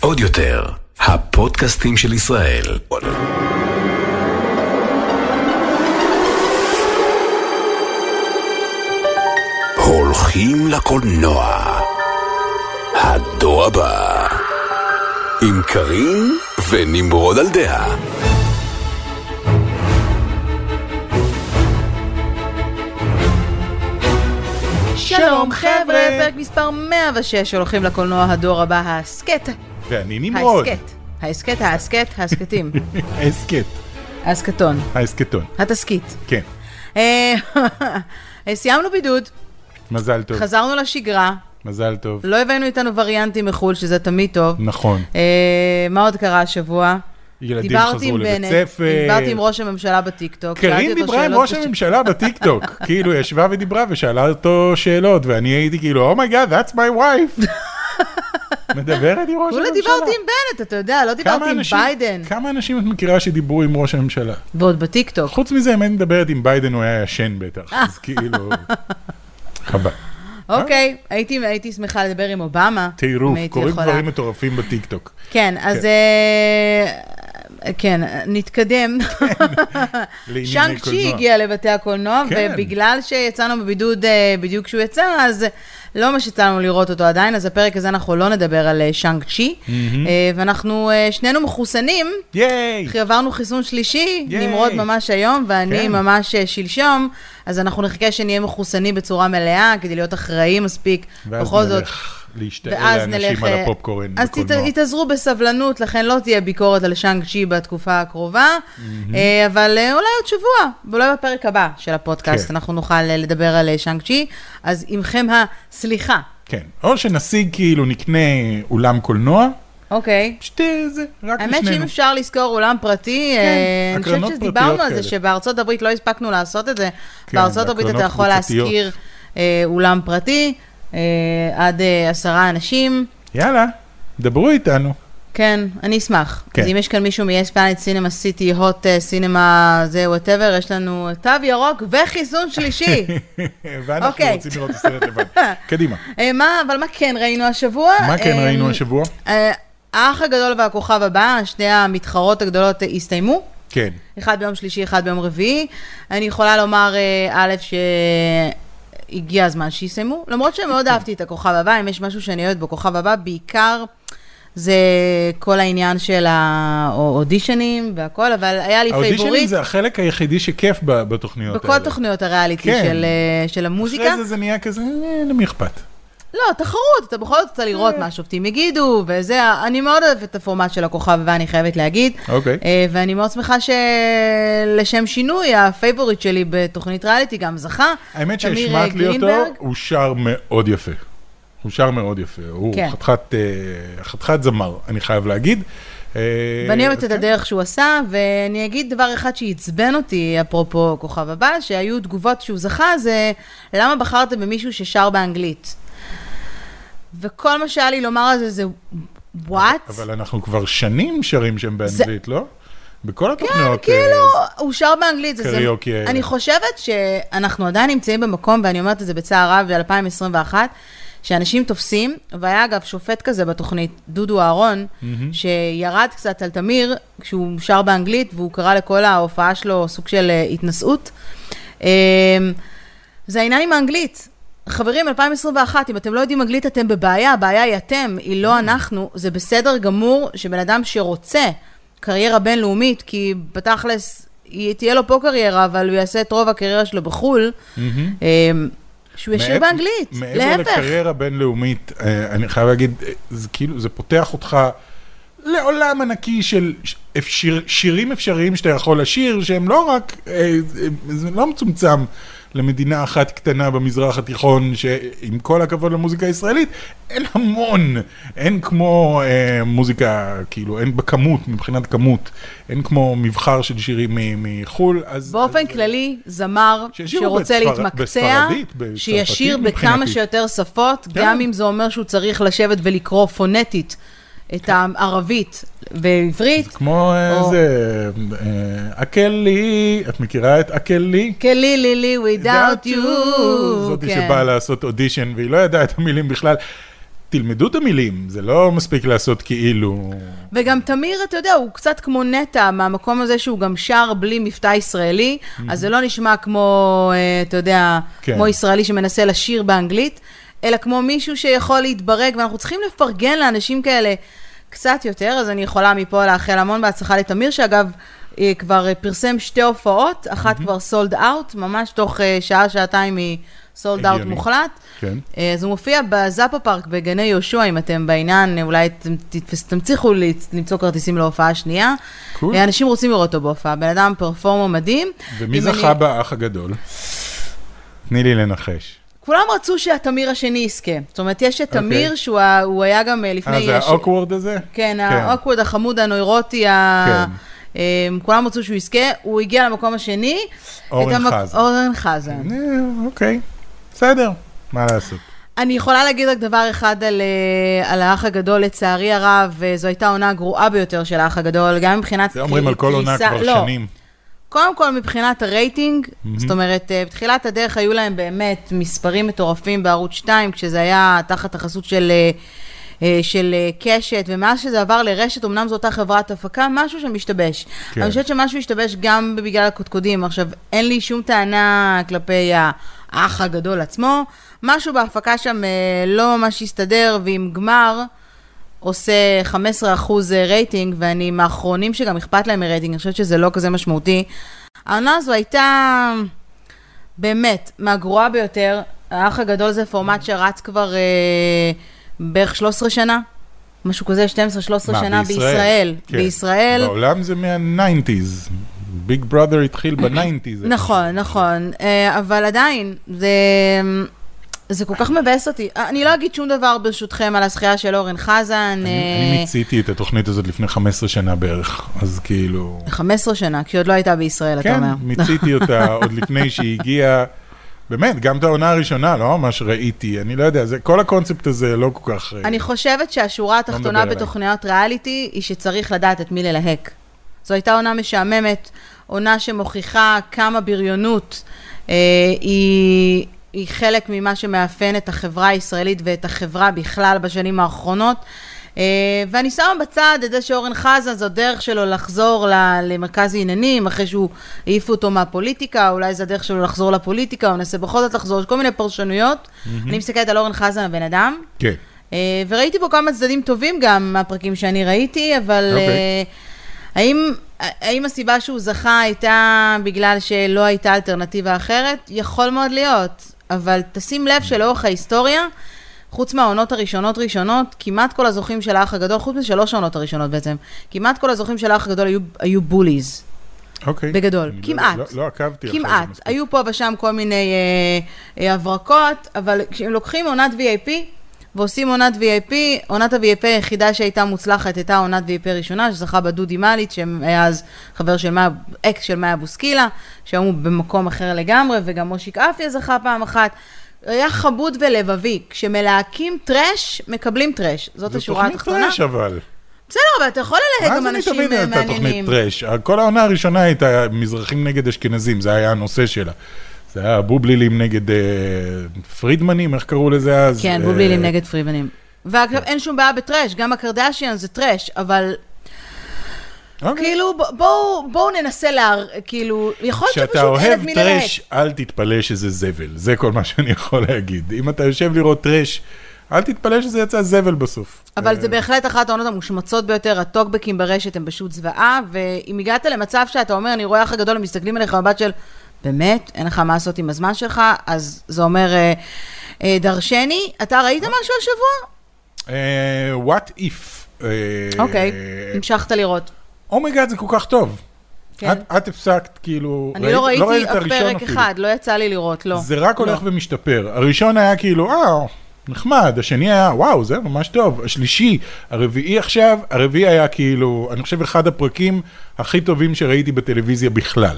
עוד יותר, הפודקאסטים של ישראל. הולכים לקולנוע. הדור הבא. עם קארין ונמרוד על דעה. שלום חבר'ה, פרק מספר 106 הולכים לקולנוע הדור הבא, ההסכת. ואני נמרוד. ההסכת. ההסכת, ההסכת, ההסכתים. ההסכת. ההסכתון. ההסכתון. התסכית. כן. אה, סיימנו בידוד, מזל טוב. חזרנו לשגרה, מזל טוב. לא הבאנו איתנו וריאנטים מחו"ל, שזה תמיד טוב. נכון. אה, מה עוד קרה השבוע? ילדים חזרו לבית ספר. דיברתי עם ראש הממשלה בטיקטוק. אותו דיברה עם ראש הממשלה בטיקטוק. כאילו, ישבה ודיברה ושאלה אותו שאלות, ואני הייתי כאילו, oh my god, that's my wife. מדברת עם ראש כולה הממשלה. דיברתי עם בנט, אתה יודע, לא דיברתי עם ביידן. כמה אנשים את מכירה שדיברו עם ראש הממשלה? ועוד בטיקטוק. חוץ מזה, אם היית מדברת עם ביידן, הוא היה ישן בטח. אז כאילו... חבל. אוקיי, הייתי הייתי שמחה לדבר עם אובמה. טירוף, קורים. דברים מטורפים בטיקטוק. כן, אז... כן. נתקדם. שאנג צ'י. הגיע לבתי הקולנוע, כן. ובגלל שיצאנו בבידוד אה, בדיוק כשהוא יצא, אז לא ממש יצאנו לראות אותו עדיין, אז הפרק הזה אנחנו לא נדבר על אה, שאנג צ'י, אה, ואנחנו שנינו מחוסנים, ייי! עברנו חיסון שלישי, ייי. נמרוד ממש היום, ואני כן. ממש שלשום, אז אנחנו נחכה שנהיה מחוסנים בצורה מלאה, כדי להיות אחראיים מספיק. בכל זאת, נלך להשתעל לאנשים. על אה, הפופקורן אז בקולנוע. יתאזרו בסבלנות, לכן לא תהיה ביקורת על שאנג צ'י בתקופה הקרובה, אה, אבל אה, אולי עוד שבוע, ואולי בפרק הבא של הפודקאסט, כן. אנחנו נוכל לדבר על שאנג צ'י, אז עמכם הסליחה. כן, או שנשיג כאילו, נקנה אולם קולנוע, אוקיי. פשוט אה, זה, רק האמת שאם לשנינו. אפשר לשכור אולם פרטי, כן, אני חושבת שדיברנו על זה. שבארצות הברית לא הספקנו לעשות את זה. כן, בארצות הברית אתה יכול קבוצתיות. להשכיר אה, אולם פרטי, עד אה, עשרה אנשים. יאללה, דברו איתנו. כן, אני אשמח. כן. אז אם יש כאן מישהו מ-yes פלנט סינמה סיטי, הוט סינמה, זה whatever, יש לנו תו ירוק וחיסון שלישי. ואנחנו אוקיי. רוצים לראות את הסרט לבד. קדימה. אה, מה, אבל מה כן ראינו השבוע? מה כן אה, ראינו השבוע? אה, האח הגדול והכוכב הבא, שני המתחרות הגדולות אה, הסתיימו. כן. אחד ביום שלישי, אחד ביום רביעי. אני יכולה לומר, אה, א', שהגיע הזמן שיסיימו, למרות שמאוד אהבתי את הכוכב הבא, אם יש משהו שאני אוהבת בכוכב הבא, בעיקר זה כל העניין של האודישנים והכל, אבל היה לי האודישנים favorite זה החלק היחידי שכיף בתוכניות האלה. בכל תוכניות הריאליטי כן. של, אה, של המוזיקה. אחרי זה זה נהיה כזה, אה, למי אכפת? לא, תחרות, אתה בכל זאת רוצה לראות מה השופטים יגידו, וזה, אני מאוד אוהבת את הפורמט של הכוכב הבא, אני חייבת להגיד. אוקיי. אה, ואני מאוד שמחה שלשם שינוי, ה favorite שלי בתוכנית ריאליטי גם זכה. האמת תמיר, שהשמעת אה, לי אותו. הוא שר מאוד יפה. הוא שר מאוד יפה. הוא כן. חתיכת, אה, חתיכת זמר, אני חייב להגיד. אה, ואני אוהבת את כן. הדרך שהוא עשה, ואני אגיד דבר אחד שעצבן אותי, אפרופו כוכב הבא, שהיו תגובות שהוא זכה, זה למה בחרתם במישהו ששר באנגלית? וכל מה שהיה לי לומר על זה זה, וואט? אבל אנחנו כבר שנים שרים שם באנגלית, לא? בכל כן, התוכניות. כאילו, אה, הוא שר באנגלית. זה- קריוקי האלה. אני חושבת שאנחנו עדיין נמצאים במקום, ואני אומרת את זה בצער רב, ב-2021, שאנשים תופסים, והיה אגב שופט כזה בתוכנית, דודו אהרון, שירד קצת על תמיר, כשהוא שר באנגלית, והוא קרא לכל ההופעה שלו סוג של אה, התנשאות. אה, זה העניין עם האנגלית. חברים, 2021, אם אתם לא יודעים אנגלית, אתם בבעיה, הבעיה היא אתם, היא לא אנחנו. זה בסדר גמור שבן אדם שרוצה קריירה בינלאומית, כי בתכלס, היא- תהיה לו פה קריירה, אבל הוא יעשה את רוב הקריירה שלו בחו"ל, אה, שהוא ישיר מעבר- באנגלית, מעבר להפך. לקריירה בינלאומית, אה, אני חייב להגיד, אה, זה כאילו, זה פותח אותך לעולם ענקי של שיר, שירים אפשריים שאתה יכול לשיר, שהם לא רק, אה, זה לא מצומצם למדינה אחת קטנה במזרח התיכון, שעם כל הכבוד למוזיקה הישראלית, אין המון, אין כמו אה, מוזיקה, כאילו, אין בכמות, מבחינת כמות, אין כמו מבחר של שירים מחו"ל, אז... באופן אז, כללי, זמר שרוצה בספר- להתמקצע, בספרדית, שישיר בכמה מבחינתי. שיותר שפות, כן. גם אם זה אומר שהוא צריך לשבת ולקרוא פונטית את הערבית בעברית. כמו איזה, אקלי, את מכירה את אקלי? כלי לי לי without you. זאתי כן. שבאה לעשות אודישן והיא לא ידעה את המילים בכלל. תלמדו את המילים, זה לא מספיק לעשות כאילו... וגם תמיר, אתה יודע, הוא קצת כמו נטע, מהמקום הזה שהוא גם שר בלי מבטא ישראלי, אז זה לא נשמע כמו, אה, אתה יודע, כן. כמו ישראלי שמנסה לשיר באנגלית, אלא כמו מישהו שיכול להתברג, ואנחנו צריכים לפרגן לאנשים כאלה קצת יותר, אז אני יכולה מפה לאחל המון בהצלחה לתמיר, שאגב, אה, כבר אה, פרסם שתי הופעות, אחת כבר סולד אאוט, ממש תוך אה, שעה, שעתיים היא סולד אאוט. מוחלט. כן. אז הוא מופיע בזאפה פארק בגני יהושע, אם אתם בעניין, אולי לצ- למצוא כרטיסים להופעה שנייה. cool. אה, אנשים רוצים לראות אותו בהופעה, בן אדם performer מדהים. ומי זכה אני- באח הגדול? תני לי לנחש. כולם רצו שהתמיר השני יזכה. זאת אומרת, יש את תמיר, אוקיי. שהוא ה- הוא היה גם אה, לפני... אה, זה ה awkward הזה? כן, ה awkward, החמוד, הנוירוטי, ה... כן. אה, כולם רצו שהוא יזכה, הוא הגיע למקום השני. אורן המק- חזן. אורן חזן. אה, אוקיי, בסדר, מה לעשות? אני יכולה להגיד רק דבר אחד על, אה, על האח הגדול, לצערי הרב, זו הייתה העונה הגרועה ביותר של האח הגדול, גם מבחינת זה אומרים על כל עונה כבר לא, שנים. קודם כל מבחינת הרייטינג, זאת אומרת, אה, בתחילת הדרך היו להם באמת מספרים מטורפים בערוץ 2, כשזה היה תחת החסות של, אה, אה, של קשת, ומאז שזה עבר לרשת, אמנם זו אותה חברת הפקה, משהו שם השתבש. כן. אני חושבת שמשהו השתבש גם בגלל הקודקודים. עכשיו, אין לי שום טענה כלפי האח הגדול עצמו, משהו בהפקה שם לא ממש הסתדר, ועם גמר... עושה 15% רייטינג, ואני מהאחרונים שגם אכפת להם מרייטינג, אני חושבת שזה לא כזה משמעותי. העונה הזו הייתה באמת מהגרועה ביותר. האח הגדול זה פורמט שרץ כבר אה, בערך 13 שנה, משהו כזה, 12-13 מה, שנה בישראל. כן. בישראל, בעולם זה מה-90's. ביג בראדר התחיל ב-90's. נכון, נכון, אה, אבל עדיין, זה, זה כל כך מבאס אותי. אני לא אגיד שום דבר ברשותכם על הזכייה של אורן חזן. אני אה, מיציתי את התוכנית הזאת לפני 15 שנה בערך, אז כאילו... 15 שנה, כי עוד לא הייתה בישראל, אתה כן, אומר. מיציתי אותה עוד לפני שהיא הגיעה. באמת, גם את העונה הראשונה, לא ממש ראיתי, אני לא יודע, זה, כל הקונספט הזה לא כל כך... אה, אני חושבת שהשורה מדבר התחתונה אליי. בתוכניות ריאליטי היא שצריך לדעת את מי ללהק. זו הייתה עונה משעממת, עונה שמוכיחה כמה בריונות אה, היא, היא חלק ממה שמאפיין את החברה הישראלית ואת החברה בכלל בשנים האחרונות. אה, ואני שמה בצד את זה שאורן חזן, זו דרך שלו לחזור למרכז העניינים, אחרי שהוא העיפו אותו מהפוליטיקה, אולי זו הדרך שלו לחזור לפוליטיקה, הוא מנסה בכל זאת לחזור, יש כל מיני פרשנויות. אני מסתכלת על אורן חזן, הבן אדם, כן. אה, וראיתי בו כמה צדדים טובים גם מהפרקים שאני ראיתי, אבל אוקיי. אה, האם, האם הסיבה שהוא זכה הייתה בגלל שלא הייתה אלטרנטיבה אחרת? יכול מאוד להיות, אבל תשים לב שלאורך ההיסטוריה, חוץ מהעונות הראשונות ראשונות, כמעט כל הזוכים של האח הגדול, חוץ משלוש העונות הראשונות בעצם, כמעט כל הזוכים של האח הגדול היו, היו בוליז. אוקיי. בגדול, אני לא- כמעט. לא- לא עקבתי אחרי זה כמעט. מספיק. היו פה ושם כל מיני אה, אה, הברקות, אבל כשהם לוקחים עונת VIP ועושים עונת VIP, עונת ה-VIP היחידה שהייתה מוצלחת הייתה עונת VIP ראשונה, שזכה בה דודי מליץ, שהיה אז חבר של מאיה, אקס של מאיה בוסקילה, שהיום הוא במקום אחר לגמרי, וגם מושיק עפיה זכה פעם אחת. היה חמוד ולבבי. כשמלהקים trash, מקבלים trash. זאת השורה התחתונה. זו תוכנית trash אבל. בסדר, אבל אתה יכול ללהק גם מה זה אנשים תמיד אה, הייתה תוכנית מעניינים. trash? כל העונה הראשונה הייתה מזרחים נגד אשכנזים, זה היה הנושא שלה. זה היה בובלילים נגד אה, פרידמנים, איך קראו לזה אז? כן, אה, בובלילים נגד פרידמנים. ואגב, אין שום בעיה ב trash, גם הקרדשיאן זה trash, אבל אוקיי. כאילו, בואו בואו ננסה להר... כאילו, יכול להיות כשאתה שפשוט אין אוהב את מי ללהק. trash, אל תתפלא שזה זבל. זה כל מה שאני יכול להגיד. אם אתה יושב לראות trash, אל תתפלא שזה יצא זבל בסוף. אבל אה, זה בהחלט אחת העונות המושמצות ביותר, הטוקבקים ברשת הם פשוט זוועה, ואם הגעת למצב שאתה אומר, אני רואה אח הגדול, הם מסתכלים עליך במבט של, באמת, אין לך מה לעשות עם הזמן שלך, אז זה אומר אה, אה, דרשני. אתה ראית משהו השבוע? אה, what if. אוקיי, המשכת לראות. oh my god זה כל כך טוב. כן. את, את הפסקת, כאילו, אני לא ראית ראיתי אף פרק אפילו. אחד, לא יצא לי לראות, לא. זה רק הולך לא. ומשתפר. הראשון היה כאילו, אה, נחמד, השני היה, וואו, זה ממש טוב. השלישי, הרביעי עכשיו, הרביעי היה כאילו, אני חושב אחד הפרקים הכי טובים שראיתי בטלוויזיה בכלל.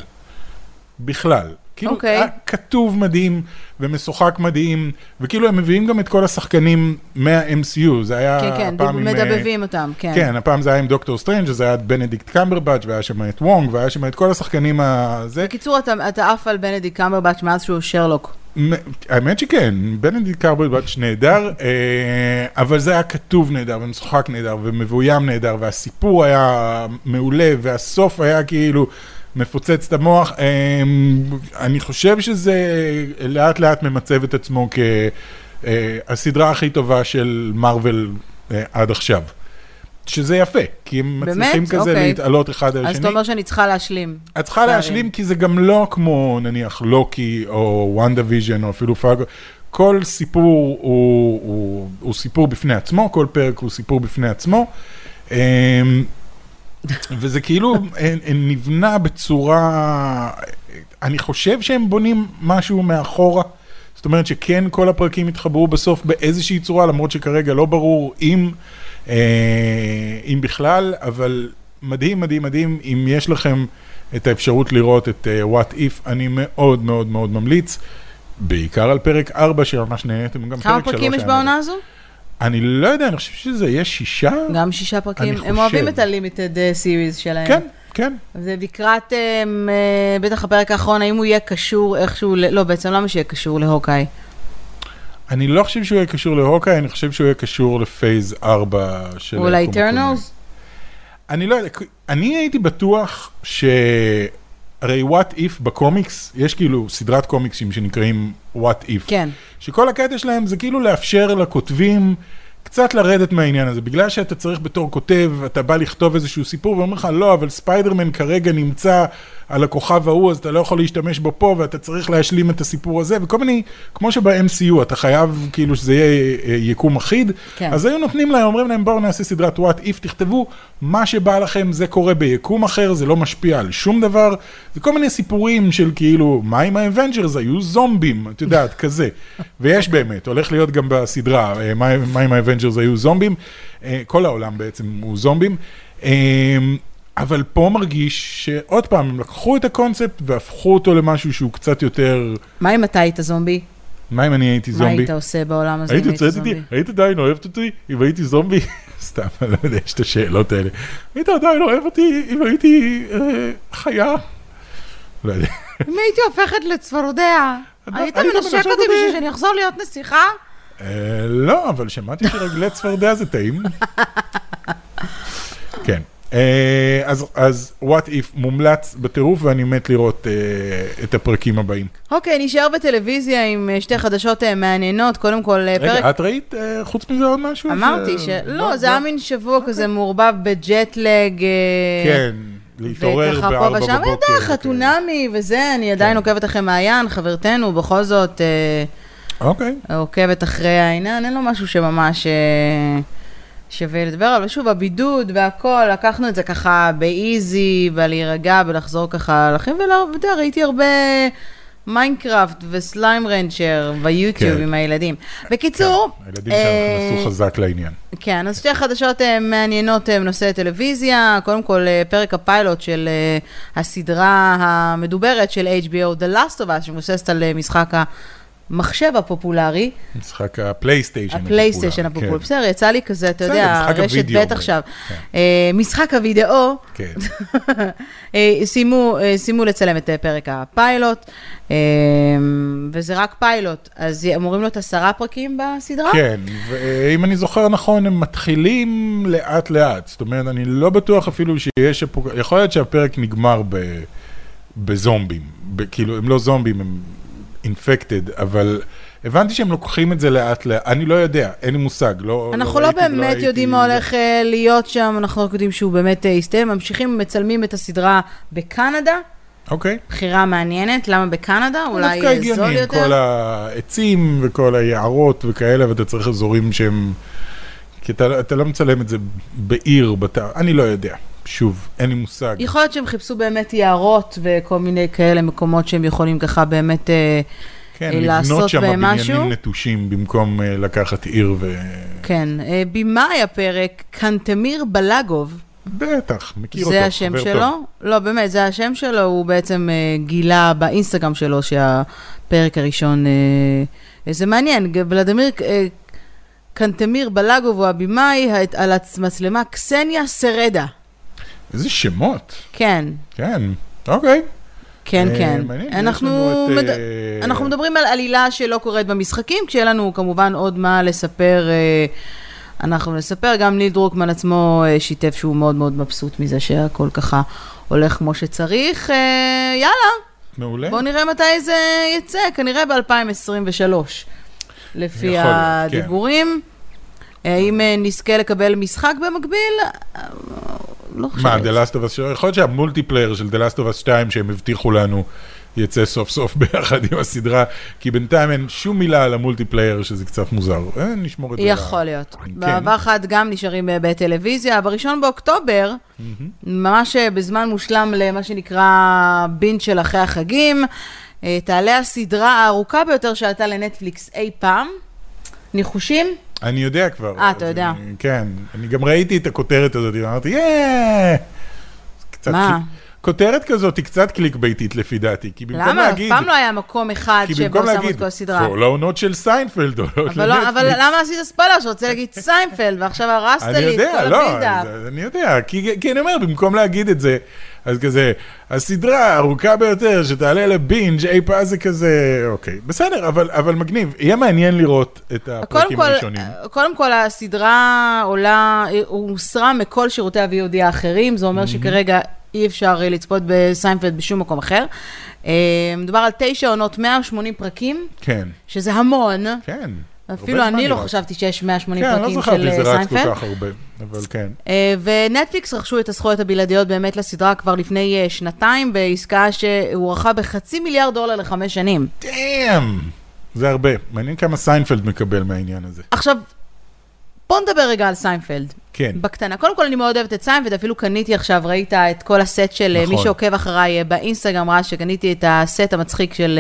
בכלל. כאילו, אוקיי. היה כתוב מדהים ומשוחק מדהים, וכאילו הם מביאים גם את כל השחקנים מה-MCU, זה היה כן, כן, הפעם עם... אה, מדבבים אותם, כן. כן, הפעם זה היה עם דוקטור סטרנג', אז היה בנדיקט קמברבץ', והיה שם את וונג, והיה שם את כל השחקנים הזה. בקיצור, אתה, אתה עף על בנדיק קמברבץ' מאז שהוא שרלוק. האמת שכן, בנדיט קרברבץ' נהדר, אה, אבל זה היה כתוב נהדר, ומשוחק נהדר, ומבוים נהדר, והסיפור היה מעולה, והסוף היה כאילו מפוצץ את המוח. אה, אני חושב שזה לאט לאט ממצב את עצמו כהסדרה הכי טובה של מארוול אה, עד עכשיו. שזה יפה, כי הם באמת? מצליחים כזה אוקיי. להתעלות אחד על אז השני. אתה אומר שאני צריכה להשלים. את צריכה פערים. להשלים כי זה גם לא כמו נניח לוקי או וונדה ויז'ן או אפילו פארגו. כל סיפור הוא, הוא, הוא סיפור בפני עצמו, כל פרק הוא סיפור בפני עצמו. וזה כאילו נבנה בצורה, אני חושב שהם בונים משהו מאחורה. זאת אומרת שכן כל הפרקים התחברו בסוף באיזושהי צורה, למרות שכרגע לא ברור אם, אה, אם בכלל, אבל מדהים, מדהים, מדהים, אם יש לכם את האפשרות לראות את אה, What If, אני מאוד מאוד מאוד ממליץ, בעיקר על פרק 4 שממש נהניתם, גם כמה פרק 3 פרקים יש בעונה הזו? אני לא יודע, אני חושב שזה יהיה שישה. גם שישה פרקים. הם אוהבים. את ה-limited series שלהם. כן, כן. זה לקראת, אמ, אה, בטח הפרק האחרון, האם הוא יהיה קשור איכשהו, לא, בעצם למה שיהיה קשור להוקאי? אני לא חושב שהוא יהיה קשור להוקאי, אני חושב שהוא יהיה קשור לפייז 4 של... או היקום הקולנועי. ל-Eternals? אני לא יודע, אני הייתי בטוח ש... הרי What If בקומיקס, יש כאילו סדרת קומיקסים שנקראים What If. כן. שכל הקטע שלהם זה כאילו לאפשר לכותבים קצת לרדת מהעניין הזה. בגלל שאתה צריך בתור כותב, אתה בא לכתוב איזשהו סיפור ואומר לך, לא, אבל ספיידרמן כרגע נמצא על הכוכב ההוא, אז אתה לא יכול להשתמש בו פה, ואתה צריך להשלים את הסיפור הזה, וכל מיני, כמו שב-MCU, אתה חייב כאילו שזה יהיה אה, יקום אחיד. כן. אז היו נותנים להם, אומרים להם, בואו נעשה סדרת What If, תכתבו מה שבא לכם, זה קורה ביקום אחר, זה לא משפיע על שום דבר. זה כל מיני סיפורים של כאילו, מה עם האבנג'רס, היו זומבים, את יודעת, כזה. ויש באמת, הולך להיות גם בסדרה, אה, מה, מה אם ה Avengers היו זומבים, אה, כל העולם בעצם הוא זומבים. אה, אבל פה מרגיש שעוד פעם, הם לקחו את הקונספט והפכו אותו למשהו שהוא קצת יותר, מה אם אתה היית זומבי? מה אם אני הייתי מה זומבי? היית עושה בעולם הזה אם היית זומבי? היית עדיין אוהבת אותי אם הייתי זומבי? סתם, אני לא יודע, יש את השאלות האלה. היית עדיין אוהב אותי אם הייתי אה, חיה? לא יודע. אם הייתי הופכת לצפרדע, היית היית מנשק אותי? בשביל שאני אחזור להיות נסיכה? אה, לא, אבל שמעתי שרגלי צפרדע זה טעים. כן. אה, אז, אז what if מומלץ בטירוף ואני מת לראות אה, את הפרקים הבאים. אוקיי, נשאר בטלוויזיה עם שתי חדשות מעניינות. קודם כל, אה, פרק... רגע, את ראית אה, חוץ מזה עוד משהו? אמרתי ש- ש... לא, זה היה מין שבוע כזה מעורבב בג'טלג. כן, להתעורר וככה פה בארבע ושם, בבוקר. אתה יודע, חתונמי וזה, אני עדיין כן. עוקבת אחרי מעיין, חברתנו, בכל זאת אוקיי. עוקבת אחרי העניין, אין לו משהו שממש אה, שווה לדבר עליו. שוב, הבידוד והכל, לקחנו את זה ככה באיזי, ולהירגע ולחזור ככה לחיים, ואתה יודע, ראיתי הרבה מיינקראפט ו Slime Rancher ביוטיוב כן. עם הילדים. בקיצור, כן, הילדים שלנו אה, נכנסו חזק לעניין. כן, אז שתי חדשות אה, מעניינות בנושא טלוויזיה. קודם כל, פרק הפיילוט של הסדרה המדוברת של HBO, The Last of Us, שמבוססת על משחק המחשב הפופולרי, משחק הפלייסטיישן הפלייסטיישן הפופולרי, הפופולרי. כן. בסדר, יצא לי כזה, אתה יודע, רשת ב' עכשיו. כן. אה, משחק הוידאו, כן. אה, סיימו, אה, סיימו לצלם את פרק הפיילוט, וזה רק פיילוט, אז אמורים להיות עשרה פרקים בסדרה? כן, ואם אני זוכר נכון, הם מתחילים לאט לאט. זאת אומרת, אני לא בטוח אפילו שיש... יכול להיות שהפרק נגמר ב... בזומבים. כאילו, הם לא זומבים, הם אינפקטד, אבל הבנתי שהם לוקחים את זה לאט לאט. אני לא יודע, אין לי מושג. לא, אנחנו לא ראיתי ולא באמת הייתי- יודעים מה הולך אה, להיות שם, אנחנו רק יודעים שהוא באמת אה, יסתיים. ממשיכים, מצלמים את הסדרה בקנדה, אוקיי. בחירה מעניינת, למה בקנדה? אולי דווקא אה, הגיוני, זול יותר? כל העצים וכל היערות וכאלה, ואתה צריך אזורים שהם... כי אתה, אתה לא מצלם את זה בעיר, בת... אני לא יודע. שוב, אין לי מושג. יכול להיות שהם חיפשו באמת יערות וכל מיני כאלה מקומות שהם יכולים ככה באמת... אה, כן, אה, לבנות לעשות שם בהם בניינים משהו? נטושים במקום אה, לקחת עיר ו... כן, במאי הפרק, קנטמיר בלגוב, בטח, מכיר אותו, זה השם שלו? טוב. לא, באמת, זה השם שלו, הוא בעצם גילה באינסטגרם שלו שהפרק הראשון, זה מעניין, ולדימיר קנטמיר בלגוב הוא הבמאי, על המצלמה קסניה סרדה. איזה שמות. כן, כן, אוקיי. כן, אה, כן. מעניין, אנחנו, לנו את, מד... אה, אנחנו מדברים על עלילה שלא קורית במשחקים, כשיהיה לנו כמובן עוד מה לספר. אה, אנחנו נספר, גם ניל דרוקמן עצמו שיתף שהוא מאוד מאוד מבסוט מזה שהכל ככה הולך כמו שצריך. יאללה, מעולה. בואו נראה מתי זה יצא, כנראה ב-2023, לפי יכול להיות, הדיבורים. האם אה, נזכה לקבל משחק במקביל? אה, לא חושבת. מה, The Last of Us, יכול להיות שה multiplayer של The Last of Us 2 שהם הבטיחו לנו יצא סוף סוף ביחד עם הסדרה, כי בינתיים אין שום מילה על ה multiplayer שזה קצת מוזר. אה, נשמור את זה. יכול להיות. כן. דבר אחד גם נשארים אה, בטלוויזיה. בראשון באוקטובר, ממש אה, בזמן מושלם למה שנקרא בינג' של אחרי החגים, אה, תעלה הסדרה הארוכה ביותר שעלתה לנטפליקס אי פעם. ניחושים? אני יודע כבר. אה, אתה יודע. אני- כן, אני גם ראיתי את הכותרת הזאת, ואמרתי, yeah! מה? כותרת כזאת היא קצת קליקבייטית לפי דעתי, כי במקום למה? אף להגיד... פעם לא היה מקום אחד כי שבו במקום שמו את כל הסדרה. כל העונות של סיינפלד עולות לא- אבל לנטפליקס. למה עשית ספוילר שרוצה להגיד סיינפלד, ועכשיו הרסת אני לי את יודע, כל לא, ה buildup? אני יודע, כי, כי אני אומר, במקום להגיד את זה, אז כזה, הסדרה הארוכה ביותר שתעלה לבינג' אי פעם זה כזה, אוקיי, בסדר, אבל, אבל מגניב, יהיה מעניין לראות את הפרקים כל, הראשונים. קודם כל, הסדרה עולה, הוסרה מכל שירותי ה-VOD האחרים, זה אומר שכרגע אי אפשר אה, לצפות בסיינפלד בשום מקום אחר. אה, מדובר על תשע עונות, 180 פרקים, כן, שזה המון. כן. אפילו אני לא. חשבתי שיש 180 כן, אני לא פרקים זכרתי של אה, רץ כל סיינפלד. כך הרבה, אבל כן. אה, ונטפליקס רכשו את הזכויות הבלעדיות באמת לסדרה כבר לפני אה, שנתיים, בעסקה שהוערכה בחצי מיליארד דולר לחמש שנים. Damn! זה הרבה. מעניין כמה סיינפלד מקבל מהעניין הזה. עכשיו, בוא נדבר רגע על סיינפלד. כן. בקטנה. קודם כל, אני מאוד אוהבת את סיינפלד, אפילו קניתי עכשיו, ראית את כל הסט של נכון. נכון. מי שעוקב אחריי באינסטגרם, ראה שקניתי את הסט המצחיק של,